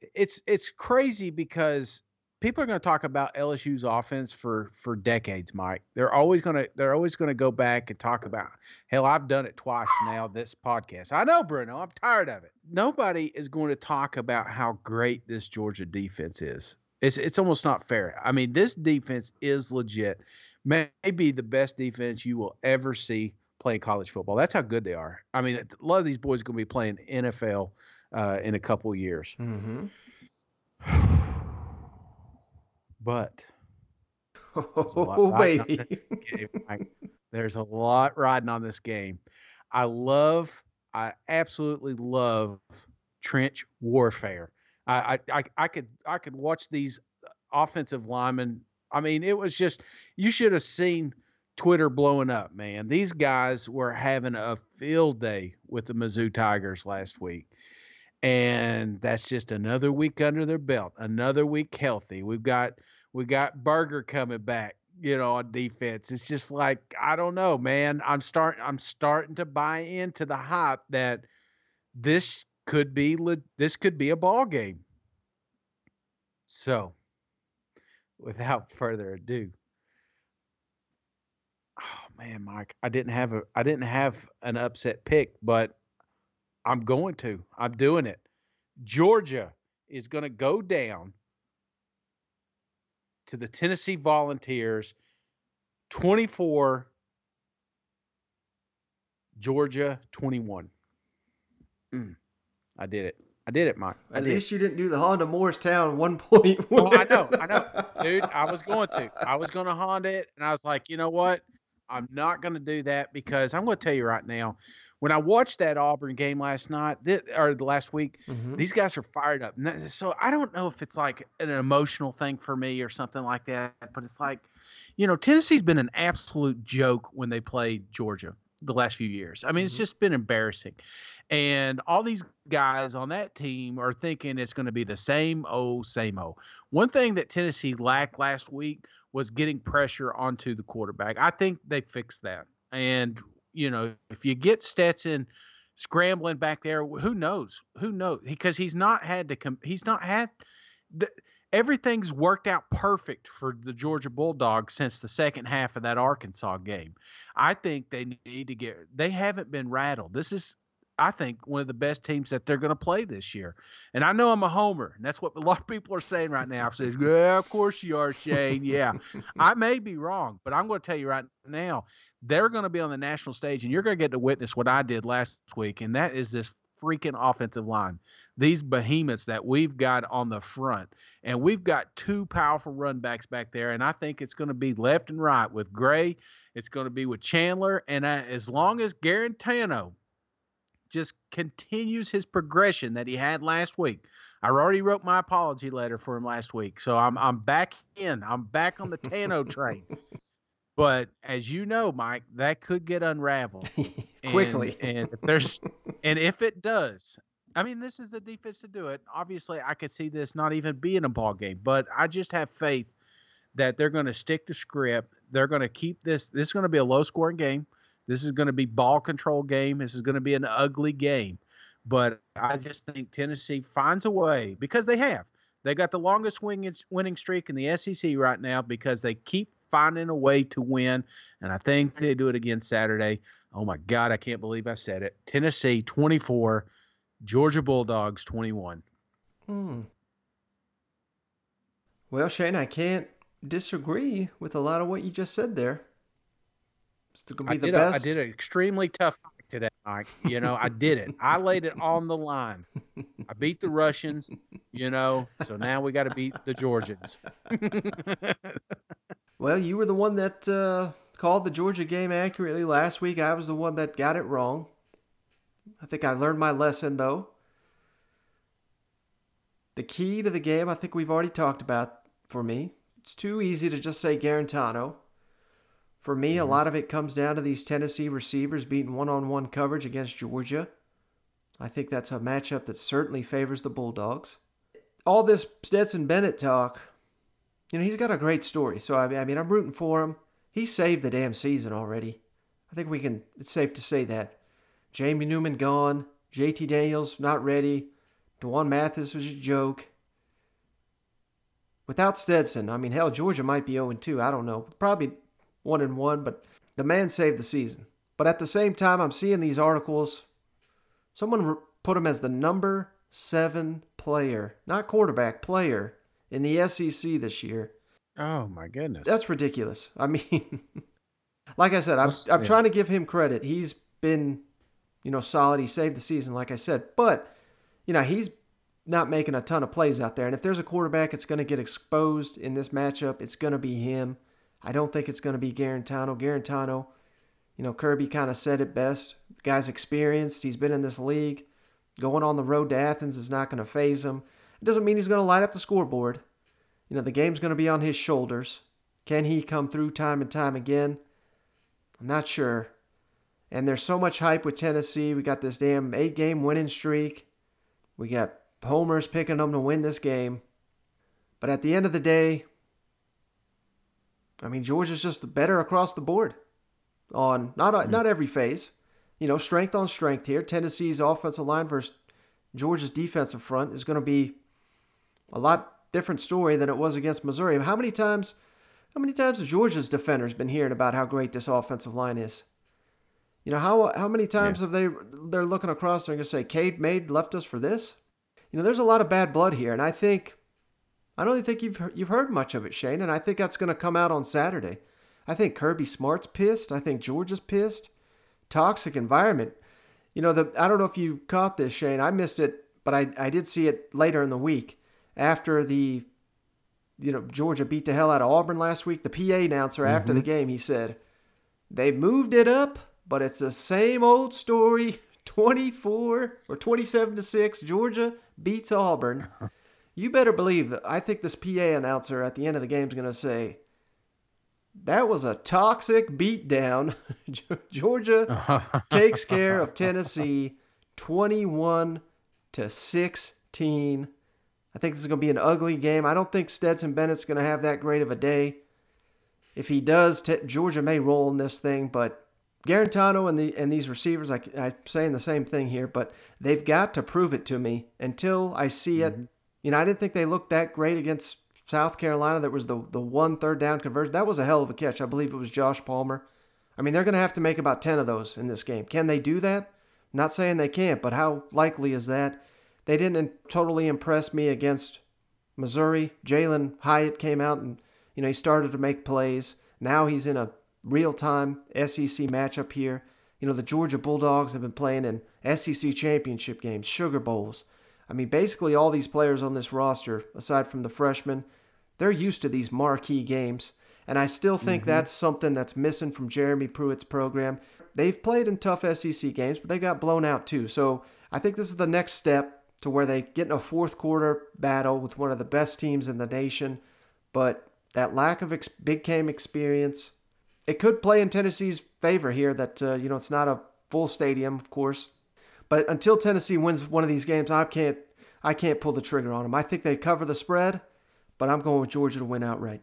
it- it's it's crazy because people are going to talk about LSU's offense for for decades, Mike. They're always going to they're always going to go back and talk about. Hell, I've done it twice now. This podcast, I know, Bruno. I'm tired of it. Nobody is going to talk about how great this Georgia defense is. It's it's almost not fair. I mean, this defense is legit. Maybe the best defense you will ever see playing college football. That's how good they are. I mean, a lot of these boys are going to be playing NFL uh, in a couple years. Mm-hmm. But there's a lot Oh, riding on baby. this game, There's a lot riding on this game. I love, I absolutely love trench warfare. I, I, I, I could, I could watch these offensive linemen. I mean, it was just, you should have seen Twitter blowing up, man. These guys were having a field day with the Mizzou Tigers last week. And that's just another week under their belt, another week healthy. We've got we got Berger coming back, you know, on defense. It's just like I don't know, man. I'm starting I'm starting to buy into the hype that this could be le- this could be a ball game. So, without further ado. Oh man, Mike, I didn't have a I didn't have an upset pick, but I'm going to. I'm doing it. Georgia is going to go down to the Tennessee Volunteers 24 Georgia 21. Mm, I did it. I did it, Mike. I At did. least you didn't do the Honda Morristown one point. Oh, I know, I know, dude. I was going to. I was going to Honda it, and I was like, you know what? I'm not going to do that because I'm going to tell you right now. When I watched that Auburn game last night, or the last week, Mhm. these guys are fired up. That- So I don't know if it's like an emotional thing for me or something like that, but it's like, you know, Tennessee's been an absolute joke when they played Georgia the last few years. I mean, it's just been embarrassing. And all these guys on that team are thinking it's going to be the same old, same old. One thing that Tennessee lacked last week was getting pressure onto the quarterback. I think they fixed that. And, you know, if you get Stetson scrambling back there, who knows? Who knows? Because he's not had to come, he's not had the, everything's worked out perfect for the Georgia Bulldogs since the second half of that Arkansas game. I think they need to get they haven't been rattled. This is I think one of the best teams that they're going to play this year. And I know I'm a homer, and that's what a lot of people are saying right now. Says, "Yeah, of course you are, Shane. Yeah." I may be wrong, but I'm going to tell you right now, they're going to be on the national stage and you're going to get to witness what I did last week, and that is this freaking offensive line. These behemoths that we've got on the front. And we've got two powerful run backs back there. And I think it's going to be left and right with Gray. It's going to be with Chandler. And uh, as long as Guarantano just continues his progression that he had last week. I already wrote my apology letter for him last week. So I'm I'm back in. I'm back on the Tano train. But as you know, Mike, that could get unraveled And- Quickly. And, if there's and if it does, I mean, this is the defense to do it. Obviously, I could see this not even being a ball game, but I just have faith that they're going to stick to script. They're going to keep this. This is going to be a low scoring game. This is going to be ball control game. This is going to be an ugly game. But I just think Tennessee finds a way because they have. They got the longest winning streak in the SEC right now because they keep finding a way to win. And I think they do it again Saturday. Oh my God, I can't believe I said it. Tennessee 24, Georgia Bulldogs 21. Hmm. Well, Shane, I can't disagree with a lot of what you just said there. It's going to I the did, a, I did an extremely tough fight today, Mike. You know, I did it. I laid it on the line. I beat the Russians, you know, so now we got to beat the Georgians. Well, you were the one that uh, called the Georgia game accurately last week. I was the one that got it wrong. I think I learned my lesson, though. The key to the game, I think we've already talked about for me. It's too easy to just say Guarantano. For me, a mm-hmm. lot of it comes down to these Tennessee receivers beating one on one coverage against Georgia. I think that's a matchup that certainly favors the Bulldogs. All this Stetson Bennett talk, you know, he's got a great story. So, I mean, I mean, I'm rooting for him. He saved the damn season already. I think we can, it's safe to say that. Jamie Newman gone. JT Daniels not ready. D'Wan Mathis was a joke. Without Stetson, I mean, hell, Georgia might be 0 2. I don't know. Probably 1 and 1, but the man saved the season. But at the same time, I'm seeing these articles. Someone put him as the number seven player, not quarterback, player in the SEC this year. Oh, my goodness. That's ridiculous. I mean, like I said, I'm, I'm yeah. trying to give him credit. He's been, you know, solid. He saved the season, like I said. But, you know, he's not making a ton of plays out there. And if there's a quarterback that's going to get exposed in this matchup, it's going to be him. I don't think it's going to be Guarantano. Guarantano, you know, Kirby kind of said it best. The guy's experienced. He's been in this league. Going on the road to Athens is not going to phase him. It doesn't mean he's going to light up the scoreboard. You know, the game's going to be on his shoulders. Can he come through time and time again? I'm not sure. And there's so much hype with Tennessee. We got this damn eight game winning streak. We got homers picking them to win this game. But at the end of the day, I mean, Georgia's just better across the board on not hmm. not every phase. You know, strength on strength here. Tennessee's offensive line versus Georgia's defensive front is going to be a lot different story than it was against Missouri. How many times, how many times have Georgia's defenders been hearing about how great this offensive line is? You know how how many times yeah. have they they're looking across and going to say Cade Mays left us for this? You know, there's a lot of bad blood here, and I think I don't think you've you've heard much of it, Shane, and I think that's going to come out on Saturday. I think Kirby Smart's pissed. I think Georgia's pissed. Toxic environment. You know, the I don't know if you caught this, Shane. I missed it, but I I did see it later in the week after the you know Georgia beat the hell out of Auburn last week. The PA announcer mm-hmm. after the mm-hmm. game he said they moved it up but it's the same old story 24 or 27 to 6 georgia beats auburn you better believe that i think this pa announcer at the end of the game is going to say that was a toxic beatdown. Georgia takes care of tennessee 21 to 16 i think this is going to be an ugly game. I don't think stetson bennett's going to have that great of a day. If he does t- georgia may roll in this thing but Guarantano and the and these receivers, I, I'm saying the same thing here, but they've got to prove it to me. Until I see it. Mm-hmm. You know, I didn't think they looked that great against South Carolina. That was the the one third down conversion. That was a hell of a catch. I believe it was Josh Palmer. I mean, they're going to have to make about ten of those in this game. Can they do that? Not saying they can't, but how likely is that? They didn't totally impress me against Missouri. Jalin Hyatt came out and you know he started to make plays. Now he's in a real time SEC matchup here. You know, the Georgia Bulldogs have been playing in SEC championship games, Sugar Bowls. I mean, basically, all these players on this roster, aside from the freshmen, they're used to these marquee games. And I still think mm-hmm. that's something that's missing from Jeremy Pruitt's program. They've played in tough SEC games, but they got blown out too. So I think this is the next step to where they get in a fourth quarter battle with one of the best teams in the nation. But that lack of ex- big game experience, it could play in Tennessee's favor here that, uh, you know, it's not a full stadium, of course. But until Tennessee wins one of these games, I can't, I can't pull the trigger on them. I think they cover the spread, but I'm going with Georgia to win outright.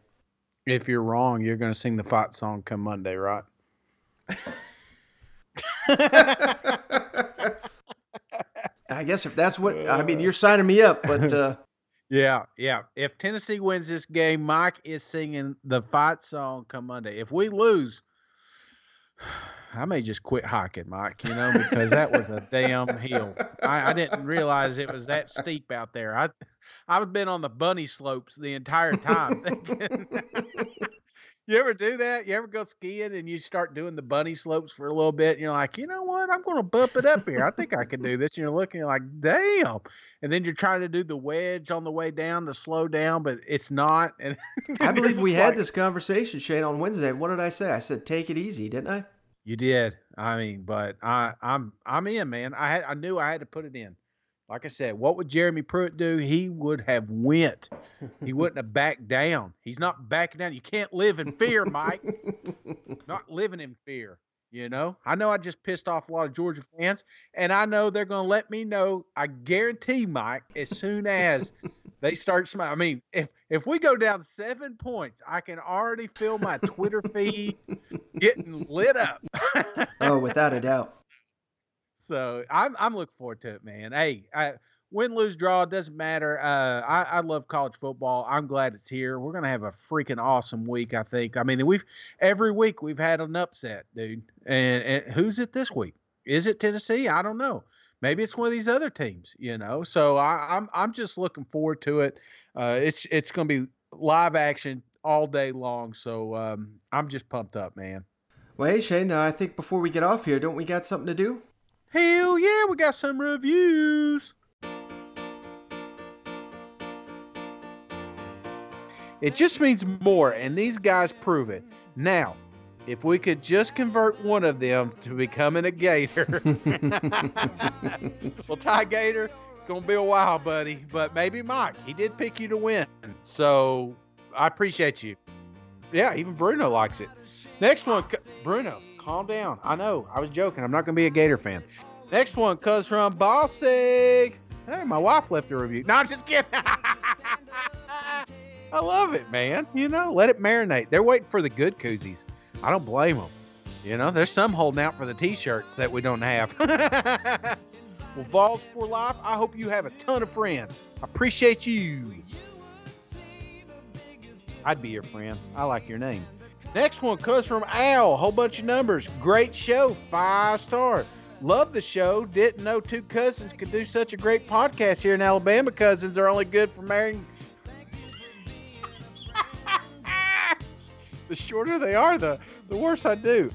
If you're wrong, you're going to sing the fight song come Monday, right? I guess if that's what I mean, you're signing me up, but uh, yeah, yeah. If Tennessee wins this game, Mike is singing the fight song come Monday. If we lose, I may just quit hiking, Mike, you know, because that was a damn hill. I, I, didn't realize it was that steep out there. I I've been on the bunny slopes the entire time thinking you ever do that? You ever go skiing and you start doing the bunny slopes for a little bit and you're like, you know what? I'm going to bump it up here. I think I can do this. And you're looking like, damn. And then you're trying to do the wedge on the way down to slow down, but it's not. And I believe we had this conversation, Shane, on Wednesday. What did I say? I said, take it easy, didn't I? You did. I mean, but I, I'm, I'm in, man. I had, I knew I had to put it in like I said, what would Jeremy Pruitt do? He would have went. He wouldn't have backed down. He's not backing down. You can't live in fear, Mike. not living in fear. You know, I know I just pissed off a lot of Georgia fans, and I know they're going to let me know. I guarantee, Mike, as soon as they start smiling. I mean, if if we go down seven points, I can already feel my Twitter feed getting lit up. oh, without a doubt. So I'm I'm looking forward to it, man. Hey, I, win, lose, draw doesn't matter. Uh, I, I love college football. I'm glad it's here. We're gonna have a freaking awesome week. I think. I mean, we've every week we've had an upset, dude. And, and who's it this week? Is it Tennessee? I don't know. Maybe it's one of these other teams, you know. So I, I'm I'm just looking forward to it. Uh, it's it's gonna be live action all day long. So um, I'm just pumped up, man. Well, hey Shane, uh, I think before we get off here, don't we got something to do? Hell yeah, we got some reviews. It just means more, and these guys prove it. Now, if we could just convert one of them to becoming a Gator. well, Ty Gator, it's going to be a while, buddy. But maybe Mike, he did pick you to win. So I appreciate you. Yeah, even Bruno likes it. Next one, Bruno calm down. I know. I was joking. I'm not going to be a Gator fan. Next one comes from Bossig. Hey, my wife left a review. No, I'm just kidding. I love it, man. You know, let it marinate. They're waiting for the good koozies. I don't blame them. You know, there's some holding out for the t-shirts that we don't have. well, Vols for life. I hope you have a ton of friends. I appreciate you. I'd be your friend. I like your name. Next one comes from Al. Whole bunch of numbers. Great show. Five star. Love the show. Didn't know two cousins could do such a great podcast here in Alabama. Cousins are only good for marrying. The shorter they are, the the worse I do.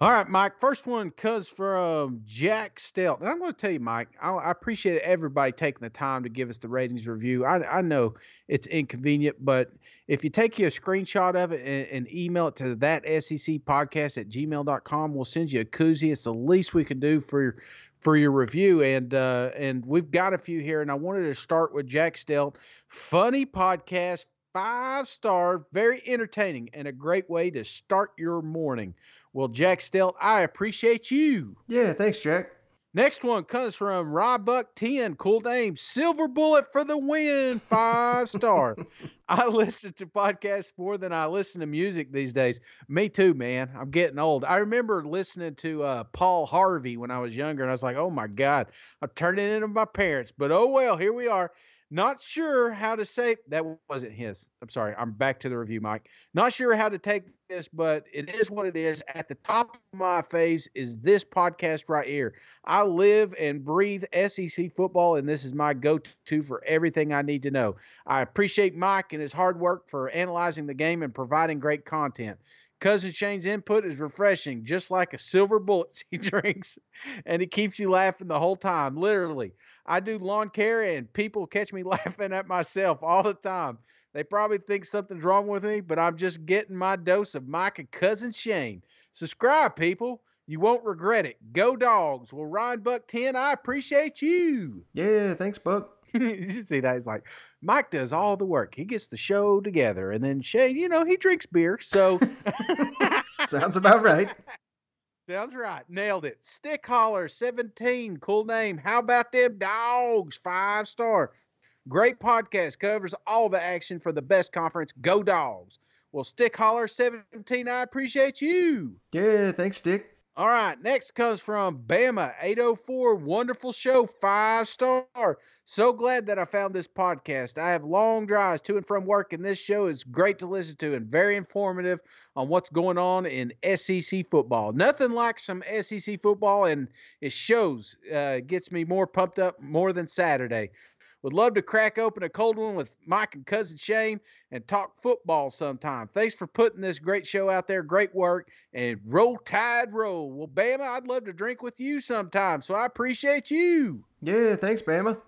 All right, Mike. First one comes from Jack Stelt. And I'm going to tell you, Mike, I, I, appreciate everybody taking the time to give us the ratings review. I, I know it's inconvenient, but if you take you a screenshot of it and, and, email it to that SEC podcast at gmail.com, we'll send you a koozie. It's the least we can do for for your review. And uh, and we've got a few here, and I wanted to start with Jack Stelt. Funny podcast, five star, very entertaining, and a great way to start your morning. Well, Jack Stelt, I appreciate you. Yeah, thanks, Jack. Next one comes from Rob Buck 10. Cool name. Silver Bullet for the win. Five star. I listen to podcasts more than I listen to music these days. Me too, man. I'm getting old. I remember listening to uh, Paul Harvey when I was younger, and I was like, oh my God, I'm turning into my parents. But oh well, here we are. Not sure how to say that wasn't his. I'm sorry. I'm back to the review, Mike. Not sure how to take this, but it is what it is. At the top of my face is this podcast right here. I live and breathe SEC football, and this is my go to for everything I need to know. I appreciate Mike and his hard work for analyzing the game and providing great content. Cousin Shane's input is refreshing, just like a silver bullet he drinks, and it keeps you laughing the whole time, literally. I do lawn care, and people catch me laughing at myself all the time. They probably think something's wrong with me, but I'm just getting my dose of Mike and cousin Shane. Subscribe, people. You won't regret it. Go dogs. Well, Ryan Buck 10, I appreciate you. Yeah, thanks, Buck. you see that? He's like, Mike does all the work. He gets the show together. And then Shane, you know, he drinks beer. So sounds about right. Sounds right. Nailed it. Stick Holler 17. Cool name. How about them dogs? Five star. Great podcast. Covers all the action for the best conference. Go dogs. Well, Stick Holler 17, I appreciate you. Yeah, thanks, Stick. All right, next comes from Bama 804. Wonderful show, five star. So glad that I found this podcast. I have long drives to and from work, and this show is great to listen to and very informative on what's going on in SEC football. Nothing like some SEC football, and it shows, uh, gets me more pumped up more than Saturday. Would love to crack open a cold one with Mike and cousin Shane and talk football sometime. Thanks for putting this great show out there. Great work. And roll tide roll. Well, Bama, I'd love to drink with you sometime. So I appreciate you. Yeah, thanks, Bama.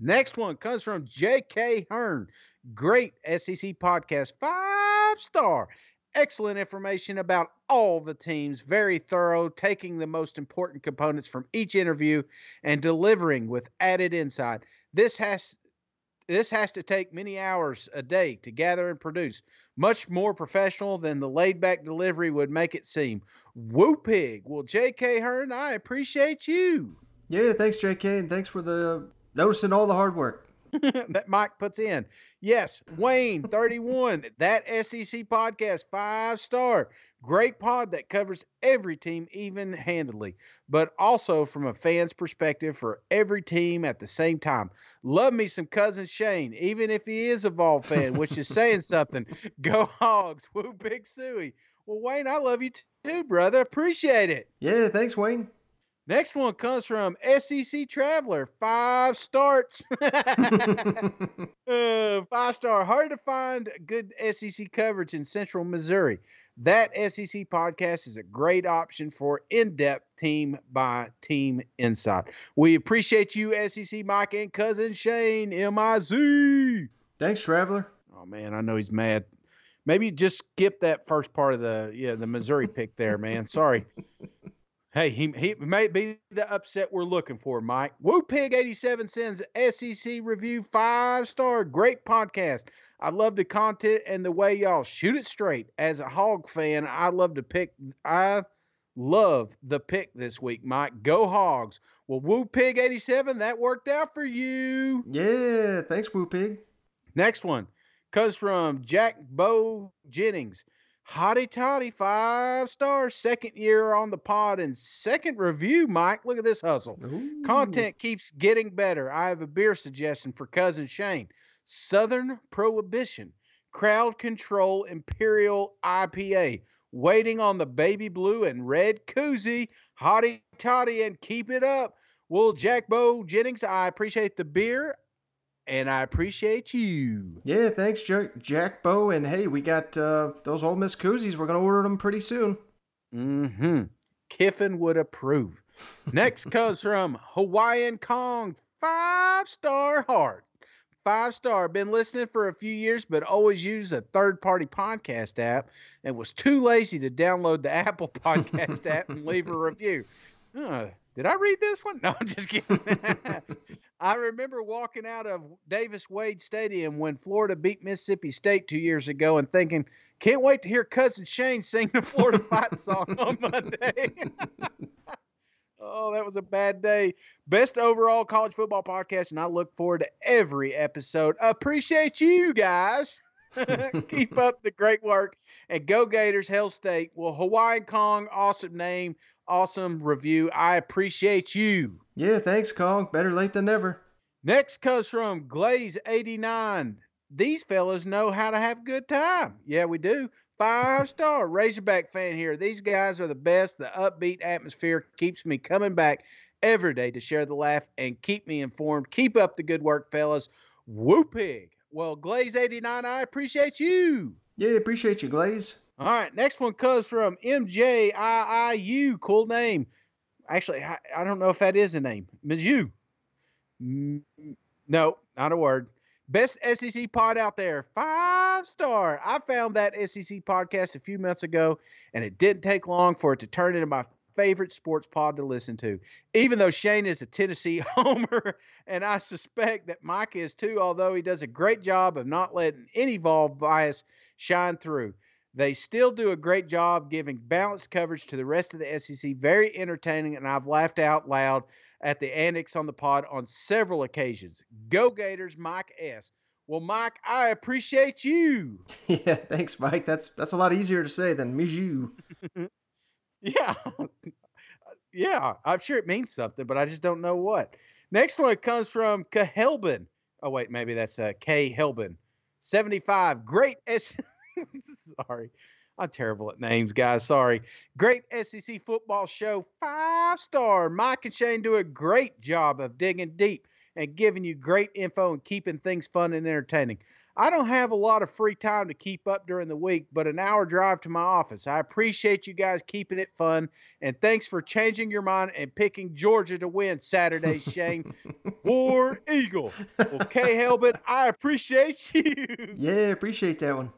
Next one comes from J.K. Hearn. Great SEC podcast. Five star. Excellent information about all the teams. Very thorough, taking the most important components from each interview and delivering with added insight. This has this has to take many hours a day to gather and produce. Much more professional than the laid back delivery would make it seem. Woo pig. Well, J.K. Hearn, I appreciate you. Yeah, thanks, J.K. And thanks for the noticing all the hard work. that Mike puts in. Yes, Wayne, 31. that SEC podcast, five star. Great pod that covers every team even handedly, but also from a fan's perspective for every team at the same time. Love me some cousin Shane, even if he is a Vol fan, which is saying something. Go Hogs. Woo Big Suey. Well, Wayne, I love you too, brother. Appreciate it. Yeah, thanks, Wayne. Next one comes from SEC Traveler. Five starts. uh, five star. Hard to find good SEC coverage in Central Missouri. That SEC podcast is a great option for in depth team by team insight. We appreciate you, SEC Mike and cousin Shane, MIZ. Thanks, Traveler. Oh, man, I know he's mad. Maybe just skip that first part of the yeah the Missouri pick there, man. Sorry. Hey, he, he may be the upset we're looking for, Mike. Woo Pig 87 sends SEC review five star. Great podcast. I love the content and the way y'all shoot it straight. As a hog fan, I love to pick. I love the pick this week, Mike. Go Hogs. Well, Woo Pig 87, that worked out for you. Yeah, thanks, Woo Pig. Next one comes from Jack Bo Jennings. Hotty toddy, five stars, second year on the pod and second review, Mike. Look at this hustle. Ooh. Content keeps getting better. I have a beer suggestion for cousin Shane. Southern Prohibition, Crowd Control Imperial IPA, waiting on the baby blue and red koozie. Hottie toddy and keep it up. Well, Jack Bo Jennings, I appreciate the beer and I appreciate you. Yeah, thanks, Jack, Jack Bo. And hey, we got uh, those Ole Miss koozies. We're going to order them pretty soon. Mm hmm. Kiffin would approve. Next comes from Hawaiian Kong, five star heart. Five star. Been listening for a few years, but always use a third party podcast app and was too lazy to download the Apple Podcast app and leave a review. Uh, did I read this one? No, I'm just kidding. I remember walking out of Davis Wade Stadium when Florida beat Mississippi State two years ago and thinking, can't wait to hear Cousin Shane sing the Florida Fight song on Monday. oh, that was a bad day. Best overall college football podcast, and I look forward to every episode. Appreciate you guys. Keep up the great work. And go Gators, Hell State. Well, Hawaiian Kong, awesome name, awesome review. I appreciate you. Yeah, thanks, Kong. Better late than never. Next comes from Glaze89. These fellas know how to have a good time. Yeah, we do. Five star Razorback fan here. These guys are the best. The upbeat atmosphere keeps me coming back every day to share the laugh and keep me informed. Keep up the good work, fellas. Whoopig. Well, Glaze89, I appreciate you. Yeah, appreciate you, Glaze. All right, next one comes from MJIIU. Cool name. Actually, I, I don't know if that is a name. Mizzou. Mm, no, not a word. Best SEC pod out there. Five star. I found that SEC podcast a few months ago, and it didn't take long for it to turn into my favorite sports pod to listen to. Even though Shane is a Tennessee homer, and I suspect that Mike is too, although he does a great job of not letting any Vol bias shine through. They still do a great job giving balanced coverage to the rest of the SEC. Very entertaining, and I've laughed out loud at the annex on the pod on several occasions. Go Gators, Mike S. Well, Mike, I appreciate you. yeah, thanks, Mike. That's that's a lot easier to say than Mijou. yeah, yeah, I'm sure it means something, but I just don't know what. Next one comes from Kahelbin. Oh wait, maybe that's uh, K Helbin, 75. Great S. Sorry. I'm terrible at names, guys. Sorry. Great SEC football show. Five star. Mike and Shane do a great job of digging deep and giving you great info and keeping things fun and entertaining. I don't have a lot of free time to keep up during the week, but an hour drive to my office. I appreciate you guys keeping it fun, and thanks for changing your mind and picking Georgia to win Saturday, Shane. War Eagle. Okay, Helbin, I appreciate you. Yeah, appreciate that one.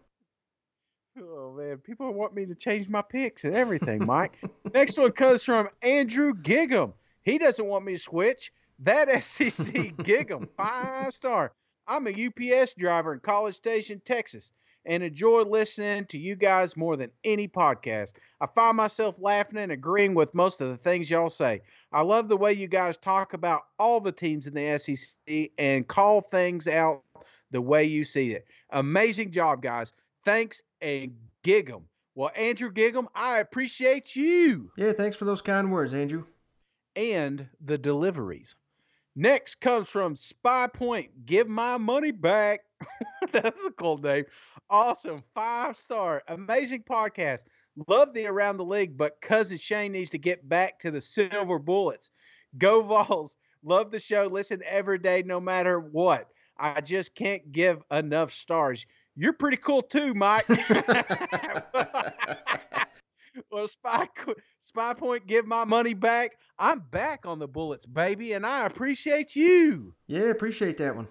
Oh man, people want me to change my picks and everything, Mike. Next one comes from Andrew Gigum. He doesn't want me to switch. That SEC Gigum, five star. I'm a UPS driver in College Station, Texas, and enjoy listening to you guys more than any podcast. I find myself laughing and agreeing with most of the things y'all say. I love the way you guys talk about all the teams in the SEC and call things out the way you see it. Amazing job, guys. Thanks and Gig'em. Well, Andrew Gig'em, I appreciate you. Yeah, thanks for those kind words, Andrew. And the deliveries. Next comes from Spy Point. Give my money back. That's a cool name. Awesome. Five star. Amazing podcast. Love the Around the League, but cousin Shane needs to get back to the Silver Bullets. Go Vols. Love the show. Listen every day, no matter what. I just can't give enough stars. You're pretty cool too, Mike. well, Spy, Spy Point, give my money back. I'm back on the Bullets, baby, and I appreciate you. Yeah, appreciate that one.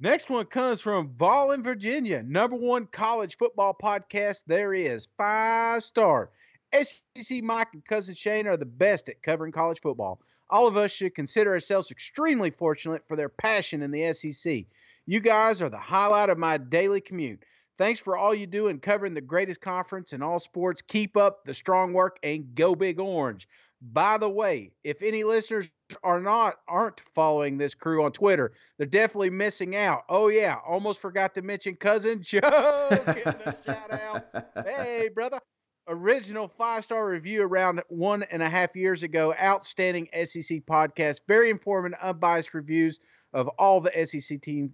Next one comes from Vol in, Virginia, number one college football podcast there is. Five star. SEC Mike and Cousin Shane are the best at covering college football. All of us should consider ourselves extremely fortunate for their passion in the SEC. You guys are the highlight of my daily commute. Thanks for all you do in covering the greatest conference in all sports. Keep up the strong work and go big orange. By the way, if any listeners are not aren't following this crew on Twitter, they're definitely missing out. Oh yeah, almost forgot to mention cousin Joe. Getting a shout out. Hey brother, original five star review around one and a half years ago. Outstanding SEC podcast, very informative, unbiased reviews of all the SEC teams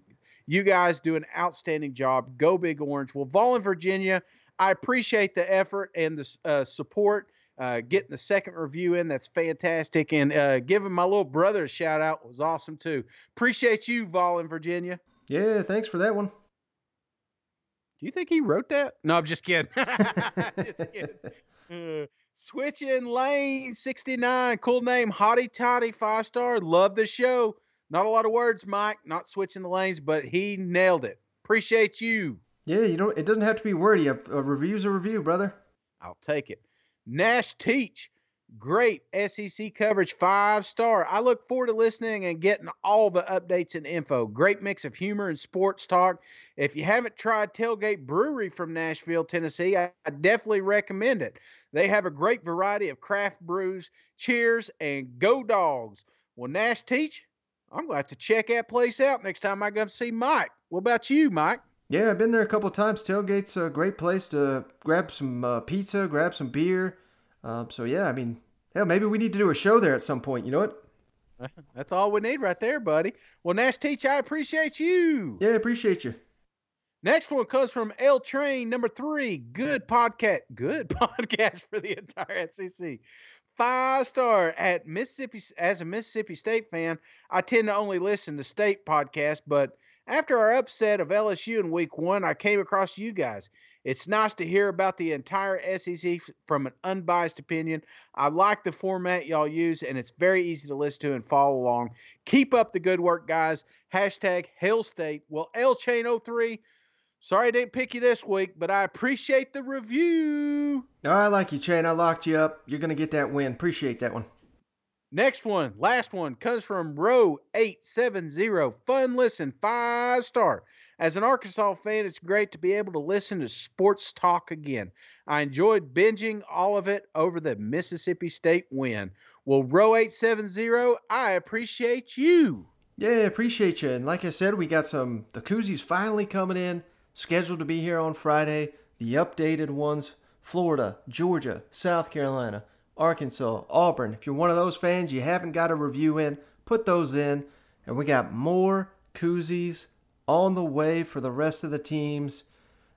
You guys do an outstanding job. Go Big Orange. Well, Vol in Virginia, I appreciate the effort and the uh, support. Uh, getting the second review in, that's fantastic. And uh, giving my little brother a shout out was awesome too. Appreciate you, Vol in Virginia. Yeah, thanks for that one. Do you think he wrote that? No, I'm just kidding. just kidding. Uh, switching lane 69. Cool name. Hottie Toddy, five star. Love the show. Not a lot of words, Mike. Not switching the lanes, but he nailed it. Appreciate you. Yeah, you know, it doesn't have to be wordy. A, a review's a review, brother. I'll take it. Nash Teach. Great SEC coverage, five star. I look forward to listening and getting all the updates and info. Great mix of humor and sports talk. If you haven't tried Tailgate Brewery from Nashville, Tennessee, I, I definitely recommend it. They have a great variety of craft brews. Cheers and go dogs. Well, Nash Teach, I'm going to have to check that place out next time I go see Mike. What about you, Mike? Yeah, I've been there a couple of times. Tailgate's a great place to grab some uh, pizza, grab some beer. Um, so yeah, I mean, hell, maybe we need to do a show there at some point. You know what? That's all we need right there, buddy. Well, Nash Teach, I appreciate you. Yeah, appreciate you. Next one comes from L Train number three. Good podcast. Good podcast for the entire SEC. Five star at Mississippi. As a Mississippi State fan, I tend to only listen to state podcasts, but after our upset of LSU in week one, I came across you guys. It's nice to hear about the entire SEC from an unbiased opinion. I like the format y'all use, and it's very easy to listen to and follow along. Keep up the good work, guys. Hashtag Hail State. Well, L Chain 03, sorry I didn't pick you this week, but I appreciate the review. Oh, I like you, Chain. I locked you up. You're going to get that win. Appreciate that one. Next one, last one, comes from row 870. Fun listen, five star. As an Arkansas fan, it's great to be able to listen to sports talk again. I enjoyed binging all of it over the Mississippi State win. Well, row 870, I appreciate you. Yeah, appreciate you. And like I said, we got some, the koozies finally coming in, scheduled to be here on Friday. The updated ones Florida, Georgia, South Carolina. Arkansas, Auburn. If you're one of those fans, you haven't got a review in, put those in. And we got more koozies on the way for the rest of the teams.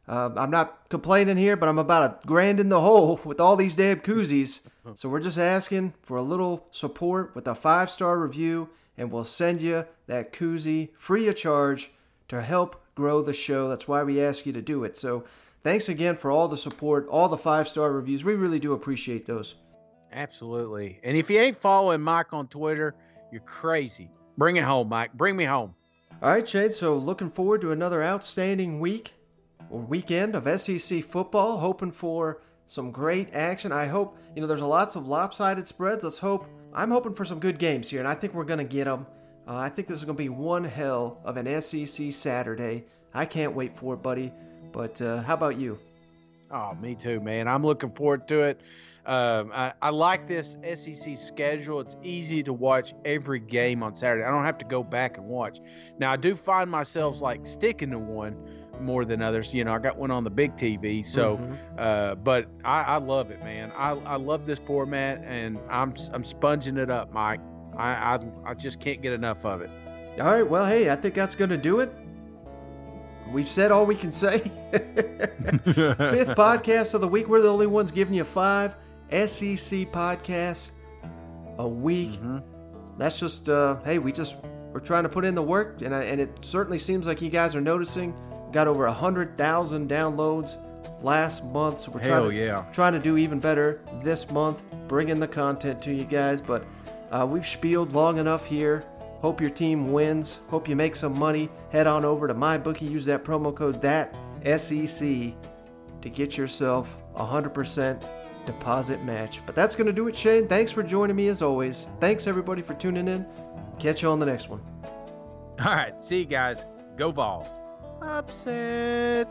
Uh, I'm not complaining here, but I'm about a grand in the hole with all these damn koozies. So we're just asking for a little support with a five star review, and we'll send you that koozie free of charge to help grow the show. That's why we ask you to do it. So thanks again for all the support, all the five star reviews. We really do appreciate those. Absolutely. And if you ain't following Mike on Twitter, you're crazy. Bring it home, Mike. Bring me home. All right, Shane. So looking forward to another outstanding week or weekend of SEC football. Hoping for some great action. I hope, you know, there's lots of lopsided spreads. Let's hope. I'm hoping for some good games here, and I think we're going to get them. Uh, I think this is going to be one hell of an SEC Saturday. I can't wait for it, buddy. But uh, how about you? Oh, me too, man. I'm looking forward to it. Um, I, I, like this SEC schedule. It's easy to watch every game on Saturday. I don't have to go back and watch. Now, I do find myself like sticking to one more than others. You know, I got one on the big TV. So, mm-hmm. uh, but I, I, love it, man. I, I love this format, and I'm I'm sponging it up, Mike. I, I I just can't get enough of it. All right. Well, hey, I think that's going to do it. We've said all we can say. Fifth podcast of the week. We're the only ones giving you five. SEC podcast a week. Mm-hmm. That's just, uh, hey, we just, we're trying to put in the work, and, I, and it certainly seems like you guys are noticing. Got over a 100,000 downloads last month, so we're Hell trying, to, yeah. trying to do even better this month, bringing the content to you guys. But uh, we've spieled long enough here. Hope your team wins. Hope you make some money. Head on over to MyBookie. Use that promo code that SEC to get yourself 100% deposit match. But that's going to do it, Shane. Thanks for joining me as always. Thanks everybody for tuning in. Catch you on the next one. All right. See you guys. Go Vols. Upset.